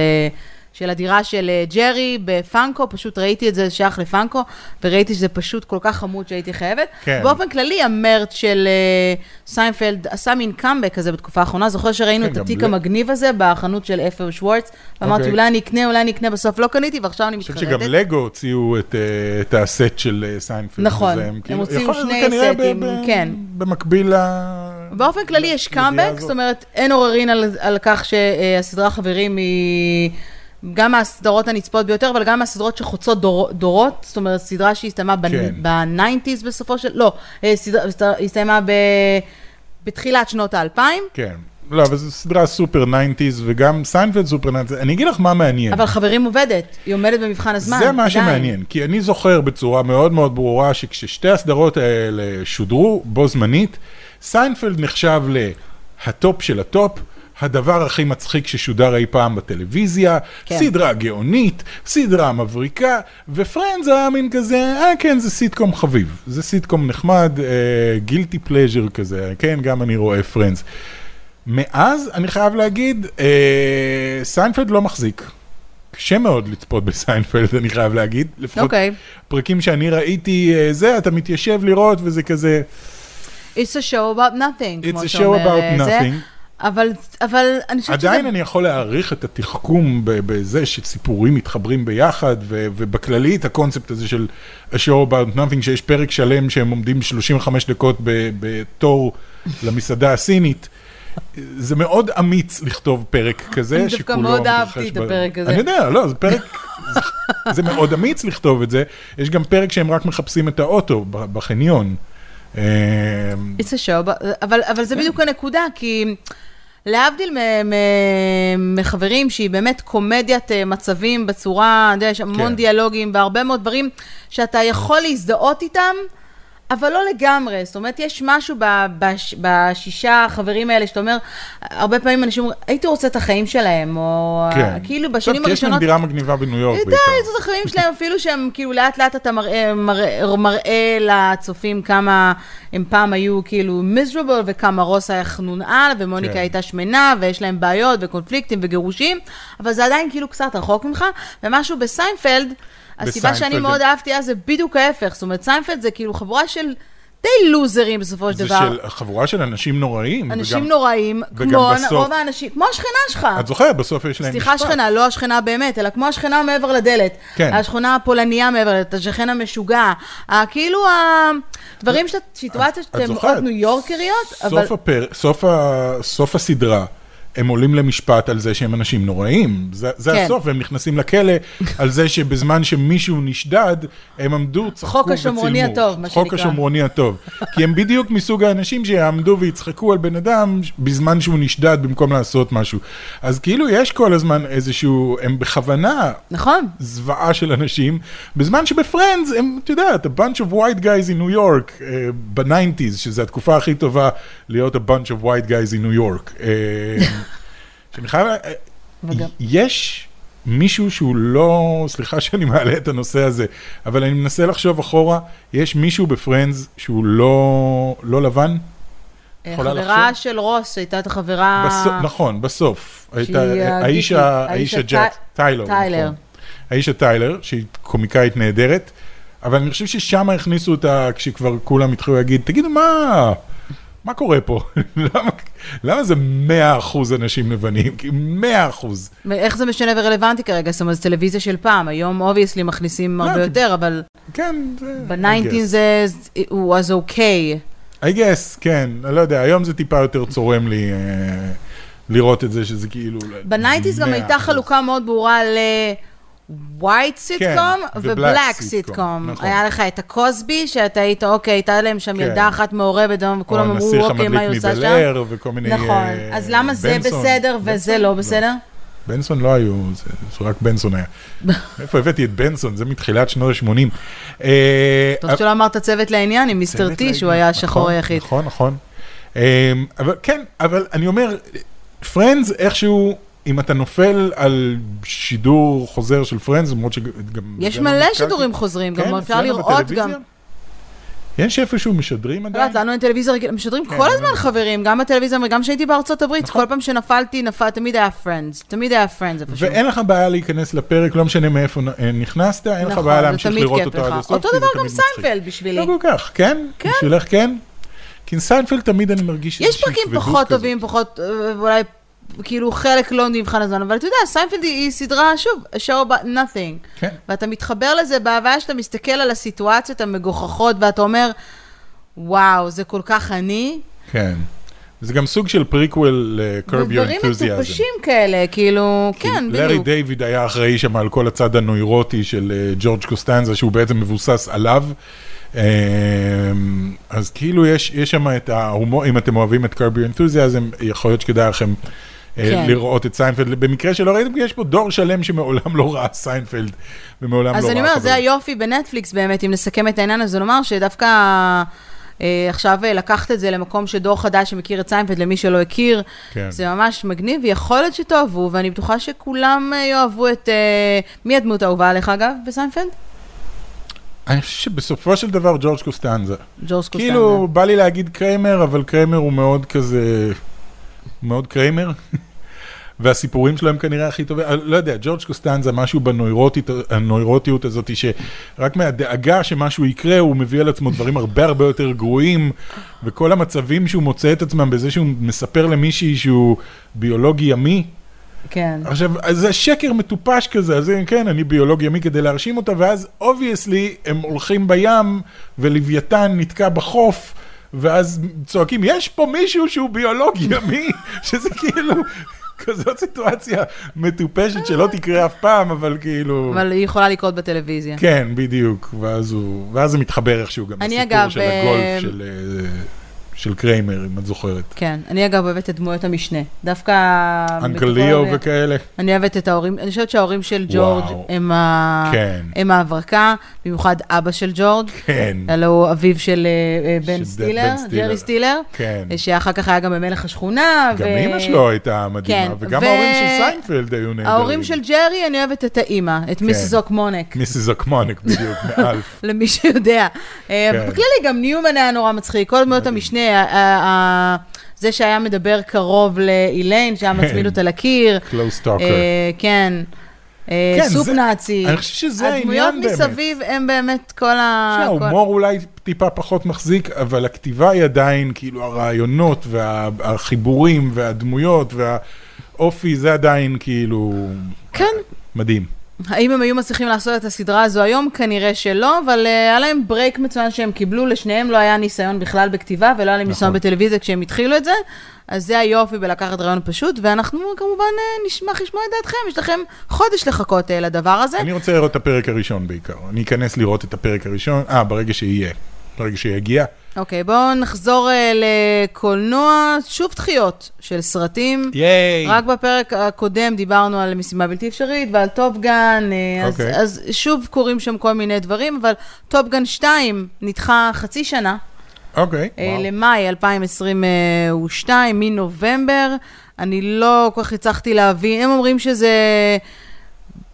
של הדירה של אה, ג'רי בפאנקו, פשוט ראיתי את זה שייך לפאנקו, וראיתי שזה פשוט כל כך חמוד שהייתי חייבת. כן. באופן כללי, ה merch של אה, סיינפלד עשה מין קאמבק כזה בתקופה האחרונה. זוכר שראינו כן, את התיק ל- המגניב הזה בחנות של אפר שוורץ, ואמרתי, אוקיי. אולי אני אקנה, אולי אני אקנה, בסוף לא קניתי, ועכשיו אני אני חושב מתחרטת. שגם לגו הוציאו את, אה, את הסט של סיינפלד. נכון, הם כאילו- הוציאו שני סטים, כן. במקביל ל... באופן כללי יש קאמבק. זאת אומרת, אין עוררין על, על כך שהסדרה חברים היא גם מהסדרות הנצפות ביותר, אבל גם מהסדרות שחוצות דור, דורות, זאת אומרת, סדרה שהסתיימה כן. ב-90's בסופו של... לא, אה, סדרה, הסתיימה ב, בתחילת שנות האלפיים, כן. לא, אבל זו סדרה סופר 90's, וגם סיינפלד סופר 90's. אני אגיד לך מה מעניין. אבל חברים עובדת, היא עומדת במבחן הזמן. זה מה עדיין. שמעניין, כי אני זוכר בצורה מאוד מאוד ברורה שכששתי הסדרות האלה שודרו בו זמנית, סיינפלד נחשב להטופ של הטופ, הדבר הכי מצחיק ששודר אי פעם בטלוויזיה, כן. סדרה גאונית, סדרה מבריקה, ו Friends היה מין כזה, אה כן, זה סיטקום חביב, זה סיטקום נחמד, guilty uh, pleasure כזה, כן, גם אני רואה Friends. מאז, אני חייב להגיד, אה, סיינפלד לא מחזיק. קשה מאוד לצפות בסיינפלד, אני חייב להגיד. לפחות אוקיי. פרקים שאני ראיתי, אה, זה, אתה מתיישב לראות, וזה כזה, It's a show about nothing, כמו it's a show שאומר אה, about זה. אבל, אבל אני חושבת שזה... עדיין אני יכול להעריך את התחכום בזה שסיפורים מתחברים ביחד, ו- ובכללי את הקונספט הזה של a show about nothing, שיש פרק שלם שהם עומדים 35 דקות בתור למסעדה הסינית. זה מאוד אמיץ לכתוב פרק כזה, אני דווקא מאוד אהבתי את הפרק הזה. אני יודע, לא, זה פרק, זה, מאוד אמיץ לכתוב את זה. יש גם פרק שהם רק מחפשים את האוטו בחניון. It's a show, אבל זה בדיוק הנקודה, כי להבדיל מחברים שהיא באמת קומדיית אה, מצבים בצורה, אתה יודע, יש המון כן. דיאלוגים והרבה מאוד דברים שאתה יכול להזדהות איתם. אבל לא לגמרי, זאת אומרת, יש משהו ב- בש, בשישה החברים האלה שאתה אומר, הרבה פעמים אנשים אומרים, הייתי רוצה את החיים שלהם, או כן. כאילו בשנים טוב, כי יש להם הראשונות... דירה מגניבה בניו יורק בעיקר. יודע, את החיים שלהם, אפילו שהם כאילו לאט לאט אתה מראה, מראה, מראה לצופים כמה הם פעם היו כאילו מיזרבל וכמה רוס היה חנונעל ומוניקה כן. הייתה שמנה ויש להם בעיות וקונפליקטים וגירושים, אבל זה עדיין כאילו קצת רחוק ממך, ומשהו בסיינפלד, הסיבה שאני מאוד זה- אהבתי אז זה בדיוק ההפך, זאת אומרת סיינפלד זה כאילו חבורה של די לוזרים בסופו של זה דבר. של חבורה של אנשים נוראים. אנשים וגם- נוראים, וגם כמו בסוף- רוב האנשים, כמו השכנה שלך. את זוכרת, בסוף יש להם סליחה משפט. שכנה, לא השכנה באמת, אלא כמו השכנה מעבר לדלת. כן. השכונה הפולניה מעבר לדלת, השכן המשוגע. ה- כאילו הדברים סיטואציות זוכרת, מאוד ניו יורקריות, אבל... סוף, הפר... סוף, ה... סוף הסדרה, הם עולים למשפט על זה שהם אנשים נוראים. זה, זה כן. הסוף, והם נכנסים לכלא על זה שבזמן שמישהו נשדד, הם עמדו, צחקו חוק וצילמו. השומרוני הטוב, מה חוק שנקרא. השומרוני הטוב. כי הם בדיוק מסוג האנשים שיעמדו ויצחקו על בן אדם בזמן שהוא נשדד במקום לעשות משהו. אז כאילו יש כל הזמן איזשהו, הם בכוונה נכון. זוועה של אנשים, בזמן שבפרנדס הם, את יודעת, a bunch of white guys in New York, uh, ב-90's, שזו התקופה הכי טובה להיות a bunch of white guys in New York. Uh, שאני חייב, וגם- יש מישהו שהוא לא, סליחה שאני מעלה את הנושא הזה, אבל אני מנסה לחשוב אחורה, יש מישהו בפרנדס שהוא לא, לא לבן? יכולה חברה לחשוב? של רוס הייתה את החברה... בסוף, נכון, בסוף. הייתה, האיש ה- האיש האיש הג'ק, הטי- טיילר. טיילר. נכון. האיש הטיילר, שהיא קומיקאית נהדרת, אבל אני חושב ששם הכניסו אותה, כשכבר כולם התחילו להגיד, תגידו, מה, מה קורה פה? למה, למה זה 100% אנשים לבנים? כי 100%. ואיך זה משנה ורלוונטי כרגע? זאת אומרת, זו טלוויזיה של פעם, היום obviously מכניסים הרבה כי- יותר, אבל כן, זה... I ב-19 guess. זה, it was okay. I guess, כן, אני לא יודע, היום זה טיפה יותר צורם לי אה, לראות את זה, שזה כאילו... ב-90's גם 100%. הייתה חלוקה מאוד ברורה ל... white סיטקום ו-black sitcom, סיטקום. נכון. היה לך את הקוסבי, שאתה היית, אוקיי, הייתה להם שם כן. ילדה אחת מעורבת, וכולם אמרו, אוקיי, מה היא עושה שם? וכל מיני... נכון, אה, אז למה זה בנסון. בסדר וזה בנסון? לא בסדר? בנסון לא היו, זה, רק בנסון היה. איפה הבאתי את בנסון? זה מתחילת שנות ה-80. טוב שלא אמרת צוות לעניין עם מיסטר טי, שהוא היה השחור היחיד. נכון, נכון. אה, אבל כן, אבל אני אומר, Friends איכשהו, אם אתה נופל על שידור חוזר של Friends, למרות שגם... יש לא מלא. שידורים חוזרים, כן, גם אפשר אצלנו לראות? גם. יש איפשהו משדרים לא עדיין? יודעת, לנו אין טלוויזיה רגילה, משדרים כן, כל הזמן. חברים, גם בטלוויזיה וגם כשהייתי בארצות הברית, נכון. כל פעם שנפלתי, נפל, תמיד היה Friends, תמיד היה Friends איפשהו. ואין לך בעיה להיכנס לפרק, לא משנה מאיפה נ- נכנסת, אין לך נכון, בעיה להמשיך לראות אותו. עד הסוף, אותו דבר גם. סיינפלד בשבילי. לא כל כך, כן? כן. בשבילך כן? כי סיינפלד תמיד אני מרגיש יש איזושהי פרקים כבדות פחות כזאת. טובים, פחות, אה, ואולי כאילו חלק לא במבחן הזמן, אבל אתה יודע, סיינפלד היא סדרה, שוב, a show about nothing. כן. ואתה מתחבר לזה בהוויה שאתה מסתכל על הסיטואציות המגוחכות, ואתה אומר, וואו, זה כל כך אני. כן. זה גם סוג של פריקוול ל-curb your enthusiasm. מטופשים כאלה, כאילו, כן, לארי בדיוק. דיוויד היה אחראי שם על כל הצד הנוירוטי של אה, ג'ורג' קוסטנזה, שהוא בעצם מבוסס עליו. אה, אז כאילו יש, יש שם את ההומור, אם אתם אוהבים את curb your enthusiasm, יכול להיות שכדאי לכם כן. לראות את סיינפלד. במקרה שלא ראיתם, יש פה דור שלם שמעולם לא ראה סיינפלד, ומעולם לא ראה אז אני אומרת, זה. היופי בנטפליקס באמת, אם נסכם את העניין הזה, לומר שדווקא אה, עכשיו אה, לקחת את זה למקום שדור חדש שמכיר את סיינפלד, למי שלא הכיר, כן. זה ממש מגניב, ויכול להיות שתאהבו, ואני בטוחה שכולם אה, יאהבו את... אה, מי הדמות האהובה עליך, אגב, בסיינפלד? אני חושב שבסופו של דבר ג'ורג' קוסטנזה. ג'ורג' קוסטנזה. כאילו, בא לי להגיד קריימר, אבל קריימר הוא מאוד כזה, מאוד קריימר. והסיפורים שלו הם כנראה הכי טובים, אני לא יודע, ג'ורג' קוסטנזה, משהו בנוירוטית, הנוירוטיות הזאת, שרק מהדאגה שמשהו יקרה, הוא מביא על עצמו דברים הרבה הרבה יותר גרועים, וכל המצבים שהוא מוצא את עצמם בזה שהוא מספר למישהי שהוא ביולוג ימי, כן. עכשיו, אז זה שקר מטופש כזה, אז כן, אני ביולוג ימי כדי להרשים אותה, ואז obviously הם הולכים בים, ולוויתן נתקע בחוף, ואז צועקים, יש פה מישהו שהוא ביולוג ימי, שזה כאילו... כזאת סיטואציה מטופשת שלא תקרה אף פעם, אבל כאילו... אבל היא יכולה לקרות בטלוויזיה. כן, בדיוק, ואז הוא... ואז זה מתחבר איכשהו גם לסיפור אגב, של אה, הגולף של, אה, של קריימר, אם את זוכרת. כן, אני אגב אוהבת את דמויות המשנה. דווקא... אנקל מתוך ליאו כל- וכאלה. אני אוהבת את ההורים, אני חושבת שההורים של ג'ורג' וואו. הם, ה... כן. הם ההברקה, במיוחד אבא של ג'ורג', כן, הלא הוא אביו של אה, בן סטילר, בן סטילר. ג'רי סטילר, כן. שאחר כך היה גם במלך השכונה. גם ו- אימא שלו הייתה מדהימה, כן, וגם ו- ההורים של סיינפלד היו נהדרים. ההורים של ג'רי, אני אוהבת את האימא, את כן. מיסיס אקמוניק, מיסיס אקמוניק, בדיוק, מאלף. למי שיודע. אה, כן. בכללי, גם ניומן היה נורא מצחיק, כל דמויות. המשנה, ה- ה- ה- זה שהיה מדבר קרוב לאיליין, שהיה מצמיד אותה לקיר. close talker. אה, כן. אה, כן, סופ זה- נאצי. אני חושב שזה העניין הדמויות באמת. מסביב הם באמת כל ה... כל- שההומור אולי טיפה פחות מחזיק, אבל הכתיבה היא עדיין, כאילו הרעיונות והחיבורים והדמויות והאופי, זה עדיין כאילו כן, מדהים. האם הם היו מצליחים לעשות את הסדרה הזו היום? כנראה שלא, אבל uh, היה להם break מצוין שהם קיבלו, לשניהם לא היה ניסיון בכלל בכתיבה, ולא היה להם ניסיון נכון. בטלוויזיה כשהם התחילו את זה, אז זה היופי בלקחת רעיון פשוט, ואנחנו כמובן uh, נשמח לשמוע את דעתכם, יש לכם חודש לחכות uh, לדבר הזה. אני רוצה לראות את הפרק הראשון בעיקר. אני אכנס לראות את הפרק הראשון, אה, ברגע שיהיה. ברגע שיגיע. אוקיי, בואו נחזור uh, לקולנוע, שוב דחיות של סרטים. ייי! רק בפרק הקודם דיברנו על משימה בלתי אפשרית ועל טופגן, אה, אז, אוקיי. אז שוב קורים שם כל מיני דברים, אבל טופגן 2 נדחה חצי שנה, אוקיי, אה, וואו. למאי 2022, מנובמבר. אני לא כל כך הצלחתי להבין, הם אומרים שזה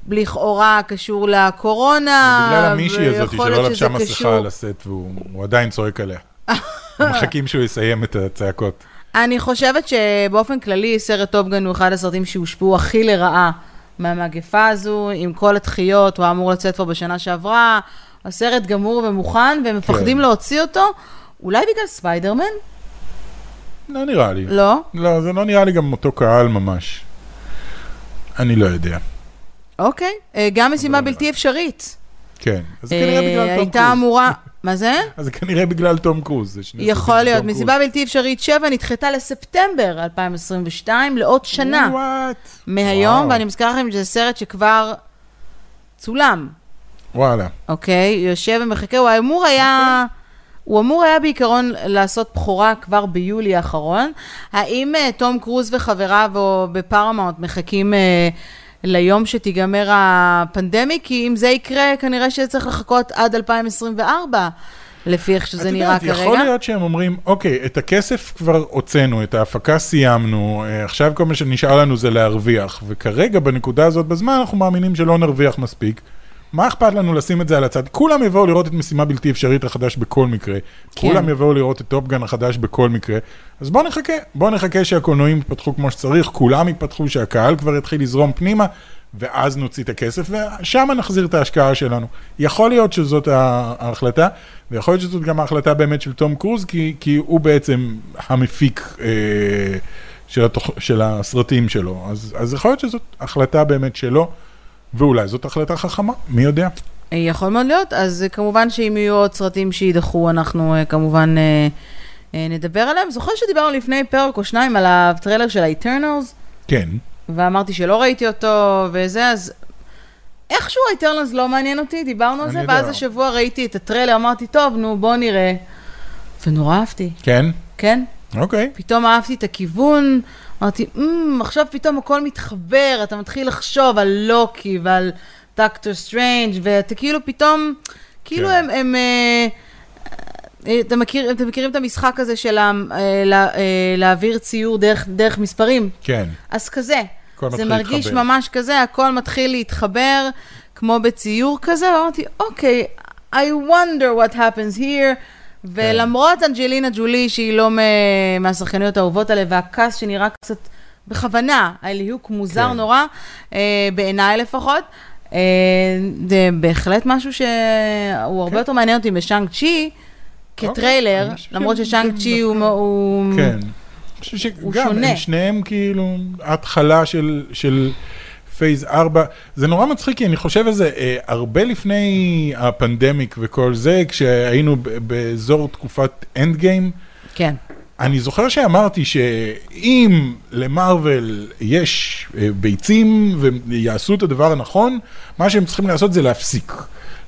לכאורה קשור לקורונה. בגלל המישהי הזאת שלא לבשה מסכה קשור- על הסט והוא הוא עדיין צועק עליה. מחכים שהוא יסיים את הצעקות. אני חושבת שבאופן כללי סרט טופגן הוא אחד הסרטים שהושפעו הכי לרעה מהמגפה הזו, עם כל הדחיות, הוא היה אמור לצאת כבר בשנה שעברה, הסרט גמור ומוכן, והם מפחדים כן. להוציא אותו, אולי בגלל ספיידרמן? לא נראה לי. לא. לא, זה לא נראה לי גם אותו קהל ממש. אני לא יודע. אוקיי. אה, גם משימה לא בלתי אפשרית. כן. אז זה כנראה אה, בגלל תום הייתה קרוז. אמורה... מה זה? אז זה כנראה בגלל תום קרוז. יכול להיות. מסיבה. בלתי אפשרית 7 נדחתה לספטמבר 2022, לעוד שנה וואט? מהיום. ואני מזכירה לכם שזה סרט שכבר צולם. וואלה. אוקיי? יושב ומחכה, הוא אמור היה... הוא אמור היה בעיקרון לעשות בכורה כבר ביולי האחרון. האם uh, תום קרוז וחבריו או בפרמאונט מחכים uh, ליום שתיגמר הפנדמיק? כי אם זה יקרה, כנראה שצריך לחכות עד 2024, לפי איך שזה את נראה יודעת, כרגע. יכול להיות שהם אומרים, אוקיי, את הכסף כבר הוצאנו, את ההפקה סיימנו, אה, עכשיו כל מה שנשאר לנו זה להרוויח, וכרגע בנקודה הזאת בזמן אנחנו מאמינים שלא נרוויח מספיק. מה אכפת לנו לשים את זה על הצד? כולם יבואו לראות את משימה בלתי אפשרית החדש בכל מקרה. כן. כולם יבואו לראות את טופגן החדש בכל מקרה. אז בואו נחכה, בואו נחכה שהקולנועים יתפתחו כמו שצריך, כולם יתפתחו, שהקהל כבר יתחיל לזרום פנימה, ואז נוציא את הכסף, ושם נחזיר את ההשקעה שלנו. יכול להיות שזאת ההחלטה, ויכול להיות שזאת גם ההחלטה באמת של תום קרוז, כי, כי הוא בעצם המפיק אה, של, התוכ... של הסרטים שלו. אז, אז יכול להיות שזאת החלטה באמת שלו, ואולי זאת החלטה חכמה, מי יודע. אה, יכול מאוד להיות, אז אה, כמובן שאם יהיו עוד סרטים שיידחו, אנחנו אה, כמובן נדבר עליהם. זוכר שדיברנו לפני פרק או שניים על הטריילר של ה-Eternals? כן, ואמרתי שלא ראיתי אותו וזה, אז איכשהו ה-Eternals לא מעניין אותי, דיברנו על זה, יודע. ואז השבוע ראיתי את הטריילר, אמרתי, טוב, נו, בוא נראה. ונורא אהבתי, כן, כן? אוקיי. פתאום אהבתי את הכיוון, אמרתי, "אמ, עכשיו פתאום הכל מתחבר, אתה מתחיל לחשוב על לוקי ועל דוקטור סטרנג' ואתה כאילו פתאום, כאילו כן. הם, הם אה, אה, אתם, מכיר, אתם מכירים את המשחק הזה של ה- אה, לה- להעביר ציור דרך, דרך מספרים? כן. אז כזה. זה מרגיש להתחבר. ממש כזה, הכל מתחיל להתחבר, כמו בציור כזה, ואמרתי, אוקיי, I wonder what happens here. ולמרות אנג'לינה ג'ולי, שהיא לא מהשחקניות האהובות עליי, והקאסט שנראה קצת בכוונה, הליהוק מוזר כן. נורא, אה, בעיניי לפחות, אה, זה בהחלט משהו שהוא הרבה יותר מעניין אותי משאנג צ'י, כטריילר, חושב למרות ששאנג צ'י הוא... הוא- כן. אני חושב הוא שגם, שונה. הם שניהם כאילו התחלה של, של phase 4. זה נורא מצחיק, כי אני חושב על זה, אה, הרבה לפני ה pandemic וכל זה, כשהיינו באזור תקופת אנד גיים, כן. אני זוכר שאמרתי שאם למרוויל יש אה, ביצים ויעשו את הדבר הנכון, מה שהם צריכים לעשות זה להפסיק.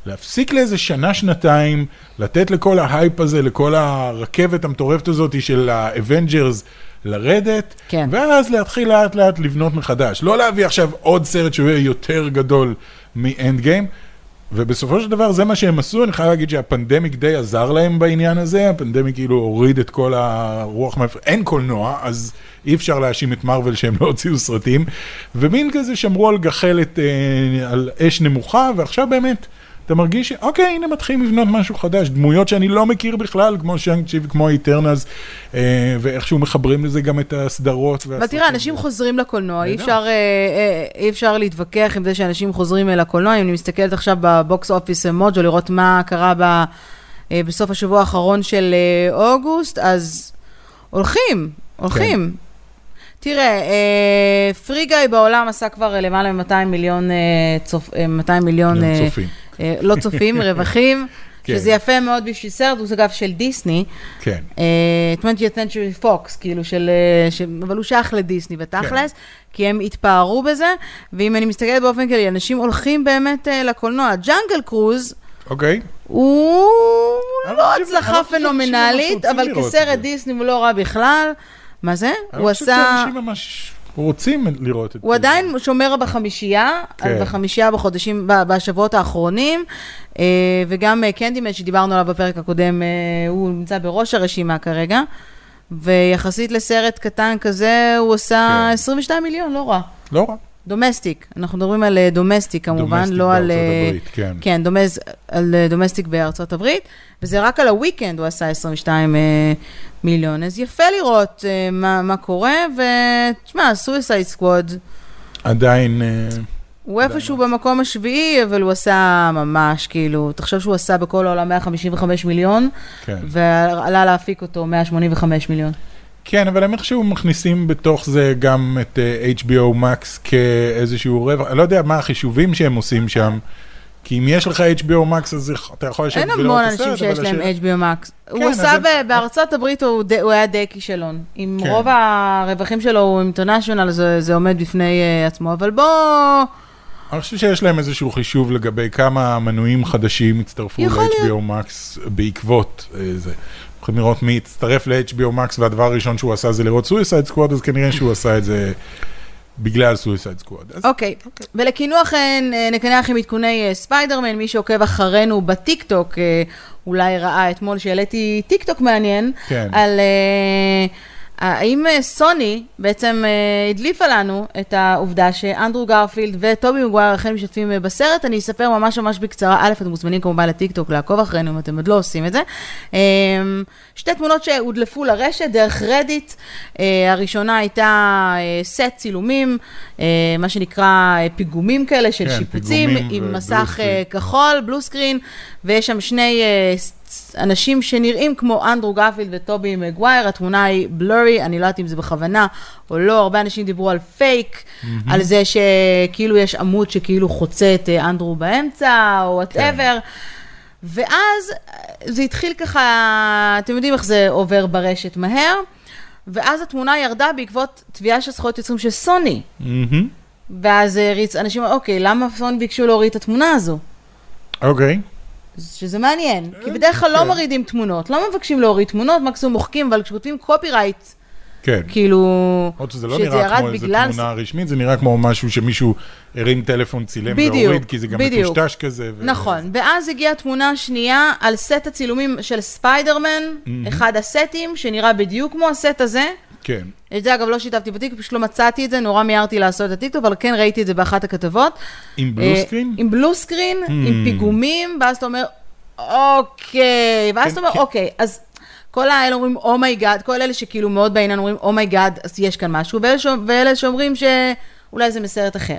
להפסיק לאיזה שנה, שנתיים, לתת לכל ההייפ הזה, לכל הרכבת המטורפת הזאת של האבנג'רס לרדת, כן. ואז להתחיל לאט לאט לבנות מחדש. לא להביא עכשיו עוד סרט שהוא יהיה יותר גדול מאנד גיים. ובסופו של דבר זה מה שהם עשו, אני חייב להגיד שה pandemic די עזר להם בעניין הזה, ה pandemic כאילו הוריד את כל הרוח, מהפ- אין קולנוע, אז אי אפשר להאשים את מארוול שהם לא הוציאו סרטים, ומין כזה שמרו על גחלת, אה, על אש נמוכה, ועכשיו באמת, אתה מרגיש שאוקיי, הנה מתחילים לבנות משהו חדש, דמויות שאני לא מכיר בכלל, כמו שאנג צ'י וכמו איטרנלס, אה, ואיכשהו מחברים לזה גם את הסדרות. אבל. תראה, אנשים חוזרים לקולנוע, אי. אפשר, אה, אה, אי אפשר להתווכח עם זה שאנשים חוזרים אל הקולנוע. אם אני מסתכלת עכשיו בבוקס אופיס מוג'ו, לראות מה קרה ב, אה, בסוף השבוע האחרון של אה, אוגוסט, אז הולכים, הולכים. תראה, אה, פרי גיא בעולם עשה כבר אה, למעלה מ-200 מיליון, אה, צופ, אה, 200 מיליון, אה, צופים. אה, לא צופים, רווחים, כן. שזה יפה מאוד בשביל סרט, הוא אגב של דיסני, כן. אה, 20th Century Fox, כאילו של, אה, ש... אבל הוא שייך לדיסני בתכלס, כי הם התפארו בזה, ואם אני מסתכלת באופן כללי, אנשים הולכים באמת אה, לקולנוע. ג'אנגל קרוז, אוקיי. הוא לא הצלחה לא פנומנלית, אבל כסרט. דיסני הוא לא רע בכלל. מה זה? אני הוא לא חושב עשה... שאנשים ממש רוצים לראות את זה. הוא עדיין שומר בחמישייה, כן. בחמישייה בחודשים, בשבועות האחרונים, אה, וגם אה, קנדימן שדיברנו עליו בפרק הקודם, אה, הוא נמצא בראש הרשימה כרגע, ויחסית לסרט קטן כזה, הוא עשה כן. 22 מיליון, לא רע. לא רע. domestic, אנחנו מדברים על אה, domestic כמובן, domestic לא על... בארצות אה, הברית, כן. כן, domes, על אה, domestic בארצות הברית, וזה רק על ה weekend הוא עשה 22 אה, מיליון, אז יפה לראות אה, מה, מה קורה, ותשמע, סויסייד סקוואד, עדיין... אה, הוא איפשהו במקום השביעי, אבל הוא עשה ממש, כאילו, תחשוב שהוא עשה בכל העולם 155 מיליון, כן. ועלה להפיק אותו 185 מיליון. כן, אבל הם איכשהו מכניסים בתוך זה גם את אה, HBO Max כאיזשהו רווח, אני לא יודע מה החישובים שהם עושים שם, כי אם יש לך HBO Max אז אתה יכול לשבת אין ולראות המון את הסרט, אנשים שיש להם HBO Max. הוא כן, עשה, אז ב- בארצות הברית הוא הוא היה די כישלון. עם כן. רוב הרווחים שלו הוא אינטרנשיונל, זה עומד בפני אה, עצמו, אבל בוא... אני חושב שיש להם איזשהו חישוב לגבי כמה מנויים חדשים הצטרפו ל-HBO Max בעקבות אה, זה. יכולים לראות מי הצטרף ל-HBO Max והדבר הראשון שהוא עשה זה לראות סויסייד סקוואד, אז כנראה שהוא עשה את זה בגלל סויסייד סקוואד. אוקיי, ולקינוח אה, נקנח עם עדכוני אה, ספיידרמן, מי שעוקב אחרינו בטיקטוק, אה, אולי ראה אתמול שהעליתי טיקטוק מעניין, כן. על אה, האם אה, סוני בעצם אה, הדליפה לנו את העובדה שאנדרו גרפילד וטובי מגווייר אכן משתתפים אה, בסרט. אני אספר ממש ממש בקצרה. א', אתם מוזמנים כמובן לטיקטוק לעקוב אחרינו אם אתם עוד לא עושים את זה. אה, שתי תמונות שהודלפו לרשת דרך רדיט. הראשונה הייתה סט צילומים, מה שנקרא פיגומים כאלה של כן, שיפוצים, עם ו blue מסך. אה, כחול, blue screen, ויש שם שני ס- אנשים שנראים כמו אנדרו גרפילד וטובי מגווייר, התמונה היא blurry, אני לא יודעת אם זה בכוונה או לא, הרבה אנשים דיברו על פייק, על זה שכאילו יש עמוד שכאילו חוצה את אה, אנדרו באמצע, או whatever. ואז אה, זה התחיל ככה, אתם יודעים איך זה עובר ברשת מהר, ואז התמונה ירדה בעקבות תביעה של זכויות יוצרים של סוני. מהמם. ואז, רץ, אנשים אמרו, אוקיי, למה סוני ביקשו להוריד את התמונה הזו? אוקיי. שזה מעניין, כי בדרך כלל לא כן. מורידים תמונות, לא מבקשים להוריד תמונות, מקסימום מוחקים, אבל כשכותבים copyright, כן. כאילו... עוד שזה לא שזה נראה כמו איזו בגלל- תמונה רשמית, זה נראה כמו משהו שמישהו הרים טלפון, צילם בדיוק, והוריד, כי זה גם בדיוק. מטושטש כזה. ו- נכון, ואז הגיעה תמונה שנייה על סט הצילומים של ספיידרמן, אחד הסטים, שנראה בדיוק כמו הסט הזה. כן. את זה אגב לא שיתפתי בטיקטוק, פשוט לא מצאתי את זה, נורא מיהרתי לעשות את הטיקטוק, אבל כן ראיתי את זה באחת הכתבות. עם blue אה, screen? עם blue screen, עם פיגומים, ואז אתה אומר, אוקיי, ואז כן, אתה אומר, כן. אוקיי, אז כל האלה אומרים, oh my god, כל אלה שכאילו מאוד בעניין אומרים, oh my god, אז יש כאן משהו, ואלה, שאומ- ואלה שאומרים שאולי זה מסרט אחר.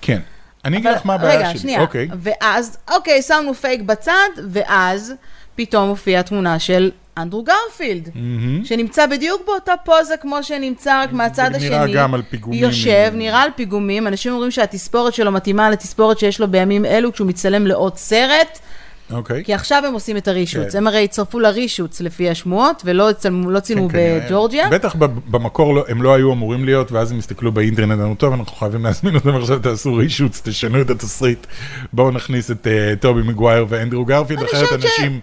כן. אני אגיד לך מה הבעיה שלי. רגע, שנייה. אוקיי. ואז, אוקיי, שמנו פייק בצד, ואז פתאום הופיעה תמונה של אנדרו גרפילד, מהמם. שנמצא בדיוק באותה פוזה כמו שנמצא רק מהצד השני. נראה גם על פיגומים. יושב, נראה על פיגומים, אנשים אומרים שהתספורת שלו מתאימה לתספורת שיש לו בימים אלו כשהוא מצטלם לעוד סרט, אוקיי. כי עכשיו הם עושים את הרישוץ. כן. הם הרי הצטרפו לרישוץ לפי השמועות, ולא הצטלמו- לא צילמו כן, כנראה. בג'ורג'יה. בטח במקור לא- הם לא היו אמורים להיות, ואז הם הסתכלו באינטרנט, אמרו, טוב, אנחנו חייבים להזמין אותם עכשיו, תעשו רישוץ, תשנו את התסריט. בואו נכניס את אה, טובי מגווייר ואנדרו גרפילד, אני אחרת חושבת ש- אנשים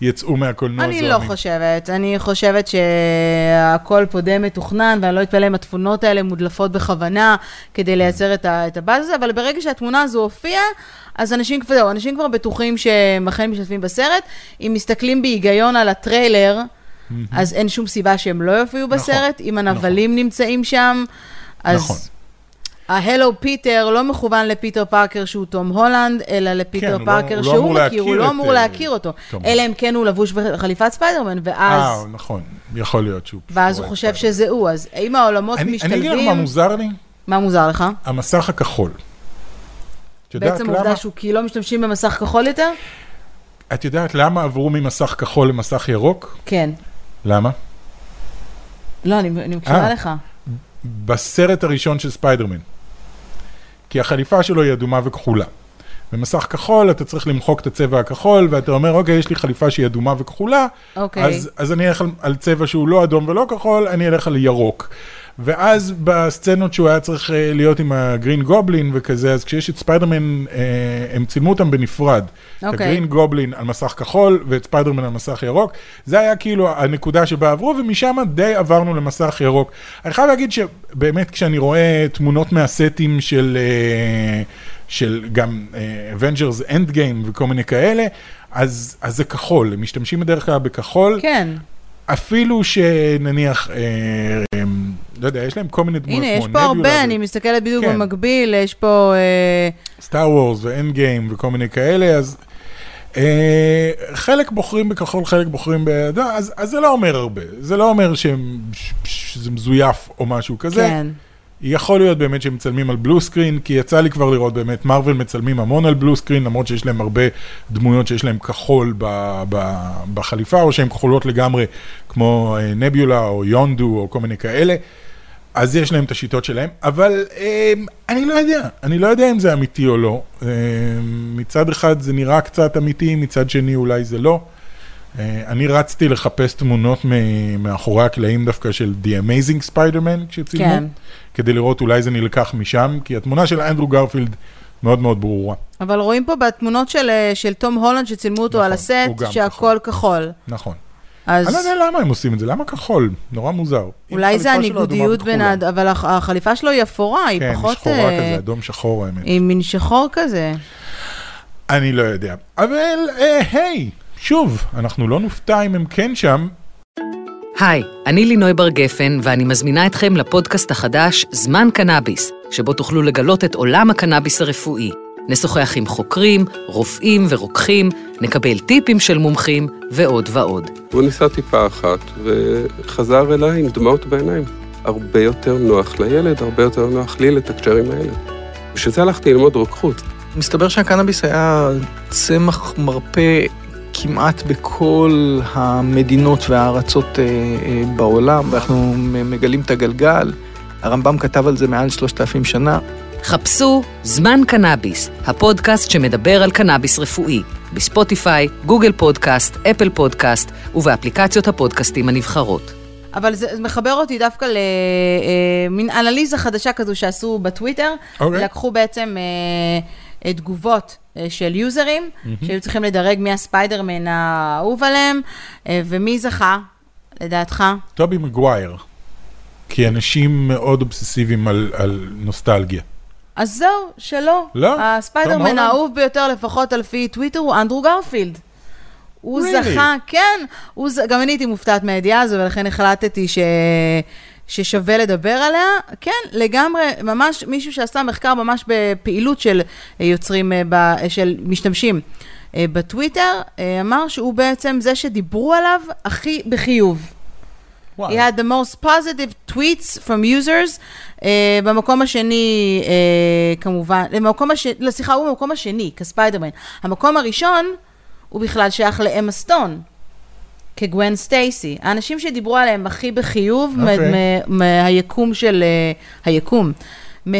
יצאו מהקולנוע אני לא זועמים. חושבת, אני חושבת שהכל פה די מתוכנן, ואני לא אתפלא אם התמונות האלה מודלפות בכוונה כדי לייצר את, ה- את הבאז הזה, אבל ברגע שהתמונה הזו הופיעה, אז אנשים כבר, זהו, אנשים כבר בטוחים שהם אכן משתתפים בסרט. אם מסתכלים בהיגיון על הטריילר, אז אין שום סיבה שהם לא יופיעו נכון, בסרט. אם הנבלים נמצאים שם, אז... נכון. ה hello Peter לא מכוון לפיטר פארקר שהוא תום הולנד, אלא כן, לפיטר הוא לא- פארקר הוא לא שהוא אמור מכיר, הוא לא את, אמור אה, להכיר אותו. תום אלא אם כן הוא לבוש בחליפת ספיידרמן, ואז, אה, נכון, יכול להיות שהוא... ואז הוא חושב את שזה הוא. אז האם העולמות אני אני אגיד לך מה משתלבים? מוזר לי? מה מוזר לך? המסך הכחול. את בעצם למה? העובדה שהוא כי לא משתמשים במסך כחול יותר? את יודעת למה עברו ממסך כחול למסך ירוק? כן. למה? לא, אני אני מקשיבה אה. לך. בסרט הראשון של ספיידרמן. כי החליפה שלו היא אדומה וכחולה. במסך כחול אתה צריך למחוק את הצבע הכחול, ואתה אומר, אוקיי, יש לי חליפה שהיא אדומה וכחולה, אוקיי. אז, אז אני אלך על, על צבע שהוא לא אדום ולא כחול, אני אלך על ירוק. ואז בסצנות שהוא היה צריך אה, להיות עם הגרין גובלין וכזה, אז כשיש את ספיידרמן, אה, הם צילמו אותם בנפרד. את אוקיי. הגרין גובלין על מסך כחול ואת ספיידרמן על מסך ירוק. זה היה כאילו הנקודה שבה עברו, ומשם די עברנו למסך ירוק. אני חייב להגיד שבאמת כשאני רואה תמונות מהסטים של, אה, של גם Avengers End Game וכל מיני כאלה, אז, אז זה כחול, הם משתמשים בדרך כלל בכחול. כן. אפילו שנניח, אה, אה, לא יודע, יש להם כל מיני דמויות הנה, יש פה הרבה, אני מסתכלת בדיוק כן. במקביל, יש פה... סטאר וורס ואנד גיים וכל מיני כאלה, אז אה, חלק בוחרים בכחול, חלק בוחרים ב... אז, אז זה לא אומר הרבה, זה לא אומר שהם, שזה מזויף או משהו כזה. כן. יכול להיות באמת שהם מצלמים על בלו סקרין, כי יצא לי כבר לראות באמת, מרוויל מצלמים המון על בלו סקרין, למרות שיש להם הרבה דמויות שיש להם כחול ב, ב, בחליפה, או שהן כחולות לגמרי, כמו אה, נביולה או יונדו או כל מיני כאלה. אז יש להם את השיטות שלהם, אבל אה, אני לא יודע, אני לא יודע אם זה אמיתי או לא. אה, מצד אחד זה נראה קצת אמיתי, מצד שני אולי זה לא. אה, אני רצתי לחפש תמונות מאחורי הקלעים דווקא של The Amazing Spider-Man כשצילמו, כן. כדי לראות אולי זה נלקח משם, כי התמונה של אנדרו גרפילד מאוד מאוד ברורה. אבל רואים פה בתמונות של, אה, של תום הולנד שצילמו אותו נכון, על הסט, שהכל כחול. נכון. אז אני לא יודע למה הם עושים את זה, למה כחול? נורא מוזר. אולי זה הניגודיות בין... הד- אבל הח- החליפה שלו היא אפורה, היא כן, פחות... שחורה אה, כזה, אדום שחור האמת. היא מין שחור כזה. אני לא יודע. אבל היי, שוב, אנחנו לא נופתע אם הם כן שם. היי, אני לינוי בר גפן, ואני מזמינה אתכם לפודקאסט החדש זמן קנאביס, שבו תוכלו לגלות את עולם הקנאביס הרפואי. נשוחח עם חוקרים, רופאים ורוקחים, נקבל טיפים של מומחים ועוד ועוד. הוא ניסה טיפה אחת וחזר אליי עם דמעות בעיניים. הרבה יותר נוח לילד, הרבה יותר נוח לי לתקשר עם הילד. בשביל זה הלכתי ללמוד רוקחות. מסתבר שהקנאביס היה צמח מרפא כמעט בכל המדינות והארצות אה, אה, בעולם, ואנחנו מגלים את הגלגל. הרמב"ם כתב על זה מעל שלושת אלפים שנה. חפשו זמן קנאביס, הפודקאסט שמדבר על קנאביס רפואי, בספוטיפיי, גוגל פודקאסט, אפל פודקאסט ובאפליקציות הפודקאסטים הנבחרות. אבל זה מחבר אותי דווקא למין אנליזה חדשה כזו שעשו בטוויטר. אוקיי. לקחו בעצם אה, תגובות אה, של יוזרים, שהיו צריכים לדרג מי הספיידרמן האהוב עליהם, אה, ומי זכה, לדעתך? טובי מגווייר. כי אנשים מאוד אובססיביים על, על נוסטלגיה. אז זהו, שלא. לא? תום הספיידרמן? האהוב ביותר, לפחות על פי טוויטר, הוא אנדרו גרפילד. הוא Really? זכה, כן, הוא ז... גם אני הייתי מופתעת מהידיעה הזו, ולכן החלטתי ש... ששווה לדבר עליה. כן, לגמרי, ממש מישהו שעשה מחקר ממש בפעילות של אה, יוצרים, אה, ב... של משתמשים אה, בטוויטר, אה, אמר שהוא בעצם זה שדיברו עליו הכי בחיוב. וואו. He had the most positive tweets from users. Uh, במקום השני, uh, כמובן, למקום השני, לא, סליחה, הוא במקום השני, כספיידרמן. המקום הראשון, הוא בכלל שייך לאמה סטון, כגווין סטייסי. האנשים שדיברו עליהם הכי בחיוב, מ- אוקיי. מהיקום של... uh, היקום. מ-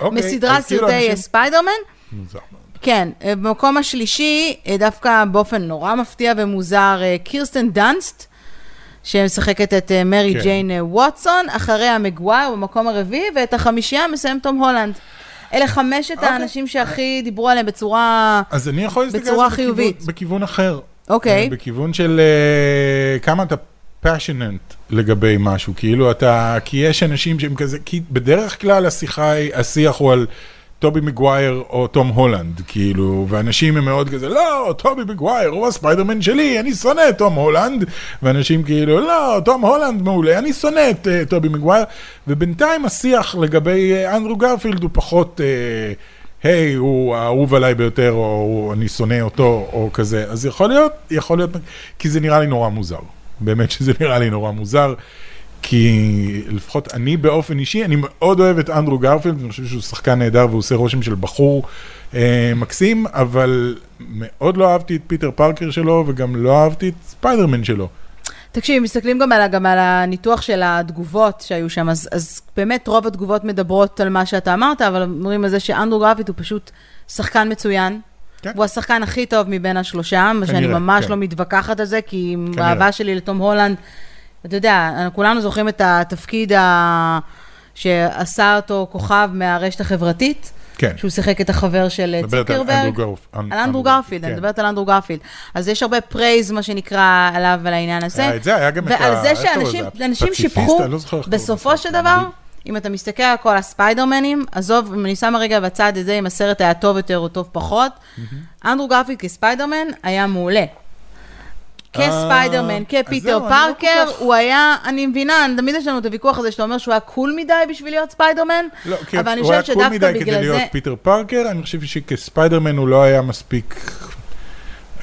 אוקיי, מסדרת כאילו סרטי ספיידרמן. מוזר מאוד. כן, אה, במקום השלישי, אה, דווקא באופן נורא מפתיע ומוזר, אה, קירסטן דאנסט, שמשחקת את אה, מרי כן. ג'יין אה, ווטסון, אחריה מגווייר במקום הרביעי, ואת החמישייה מסיים תום הולנד. אלה חמשת אוקיי. האנשים שהכי דיברו עליהם בצורה... אז אני יכול בצורה זה בכיוון- חיובית. בכיוון אחר. אוקיי. אה, בכיוון של אה, כמה אתה passionate לגבי משהו, כאילו אתה, כי יש אנשים שהם כזה, כי בדרך כלל השיחה, היא- השיח הוא על טובי מגווייר או תום הולנד, כאילו, ואנשים הם מאוד כזה, לא, טובי מגווייר הוא הספיידרמן שלי, אני שונא את תום הולנד, ואנשים כאילו, לא, תום הולנד מעולה, אני שונא את uh, טובי מגווייר, ובינתיים השיח לגבי uh, אנדרו גרפילד הוא פחות... Uh, היי, הוא האהוב עליי ביותר, או הוא- אני שונא אותו, או כזה. אז יכול להיות, יכול להיות, כי זה נראה לי נורא מוזר. באמת שזה נראה לי נורא מוזר, כי לפחות אני באופן אישי, אני מאוד אוהב את אנדרו גרפילד, אני חושב שהוא שחקן נהדר והוא עושה רושם של בחור אה, מקסים, אבל מאוד לא אהבתי את פיטר פארקר שלו, וגם לא אהבתי את ספיידרמן שלו. תקשיב, מסתכלים גם על, גם על הניתוח של התגובות שהיו שם, אז, אז באמת רוב התגובות מדברות על מה שאתה אמרת, אבל אומרים על זה שאנדרו גרפילד הוא פשוט שחקן מצוין. כן. הוא השחקן הכי טוב מבין השלושה, מה שאני ממש כן. לא מתווכחת על זה, כי כנראה. האהבה שלי לתום הולנד, אתה יודע, כולנו זוכרים את התפקיד ה... שעשה אותו כוכב מהרשת החברתית. כן. שהוא שיחק את החבר של אה, צוקרברג. על אנדרו גרפילד, אני כן. מדברת על אנדרו גרפילד. אז יש הרבה praise, מה שנקרא, עליו ועל העניין הזה. היה את זה, היה גם את ה... ועל זה שאנשים? שיבחו, לא בסופו. של דבר, אם אתה מסתכל על כל הספיידרמנים, עזוב, אם אני שמה רגע בצד את זה, אם הסרט היה טוב יותר או טוב פחות, אנדרו גרפילד כספיידרמן היה מעולה. כספיידרמן, אז כפיטר לא פארקר, הוא היה, אני מבינה, תמיד יש לנו את הוויכוח הזה שאתה אומר שהוא היה cool מדי בשביל להיות ספיידרמן, לא, אבל אני הוא היה חושבת cool שדווקא מדי כדי בגלל להיות זה... פיטר פארקר, אני חושב שכספיידרמן הוא לא היה מספיק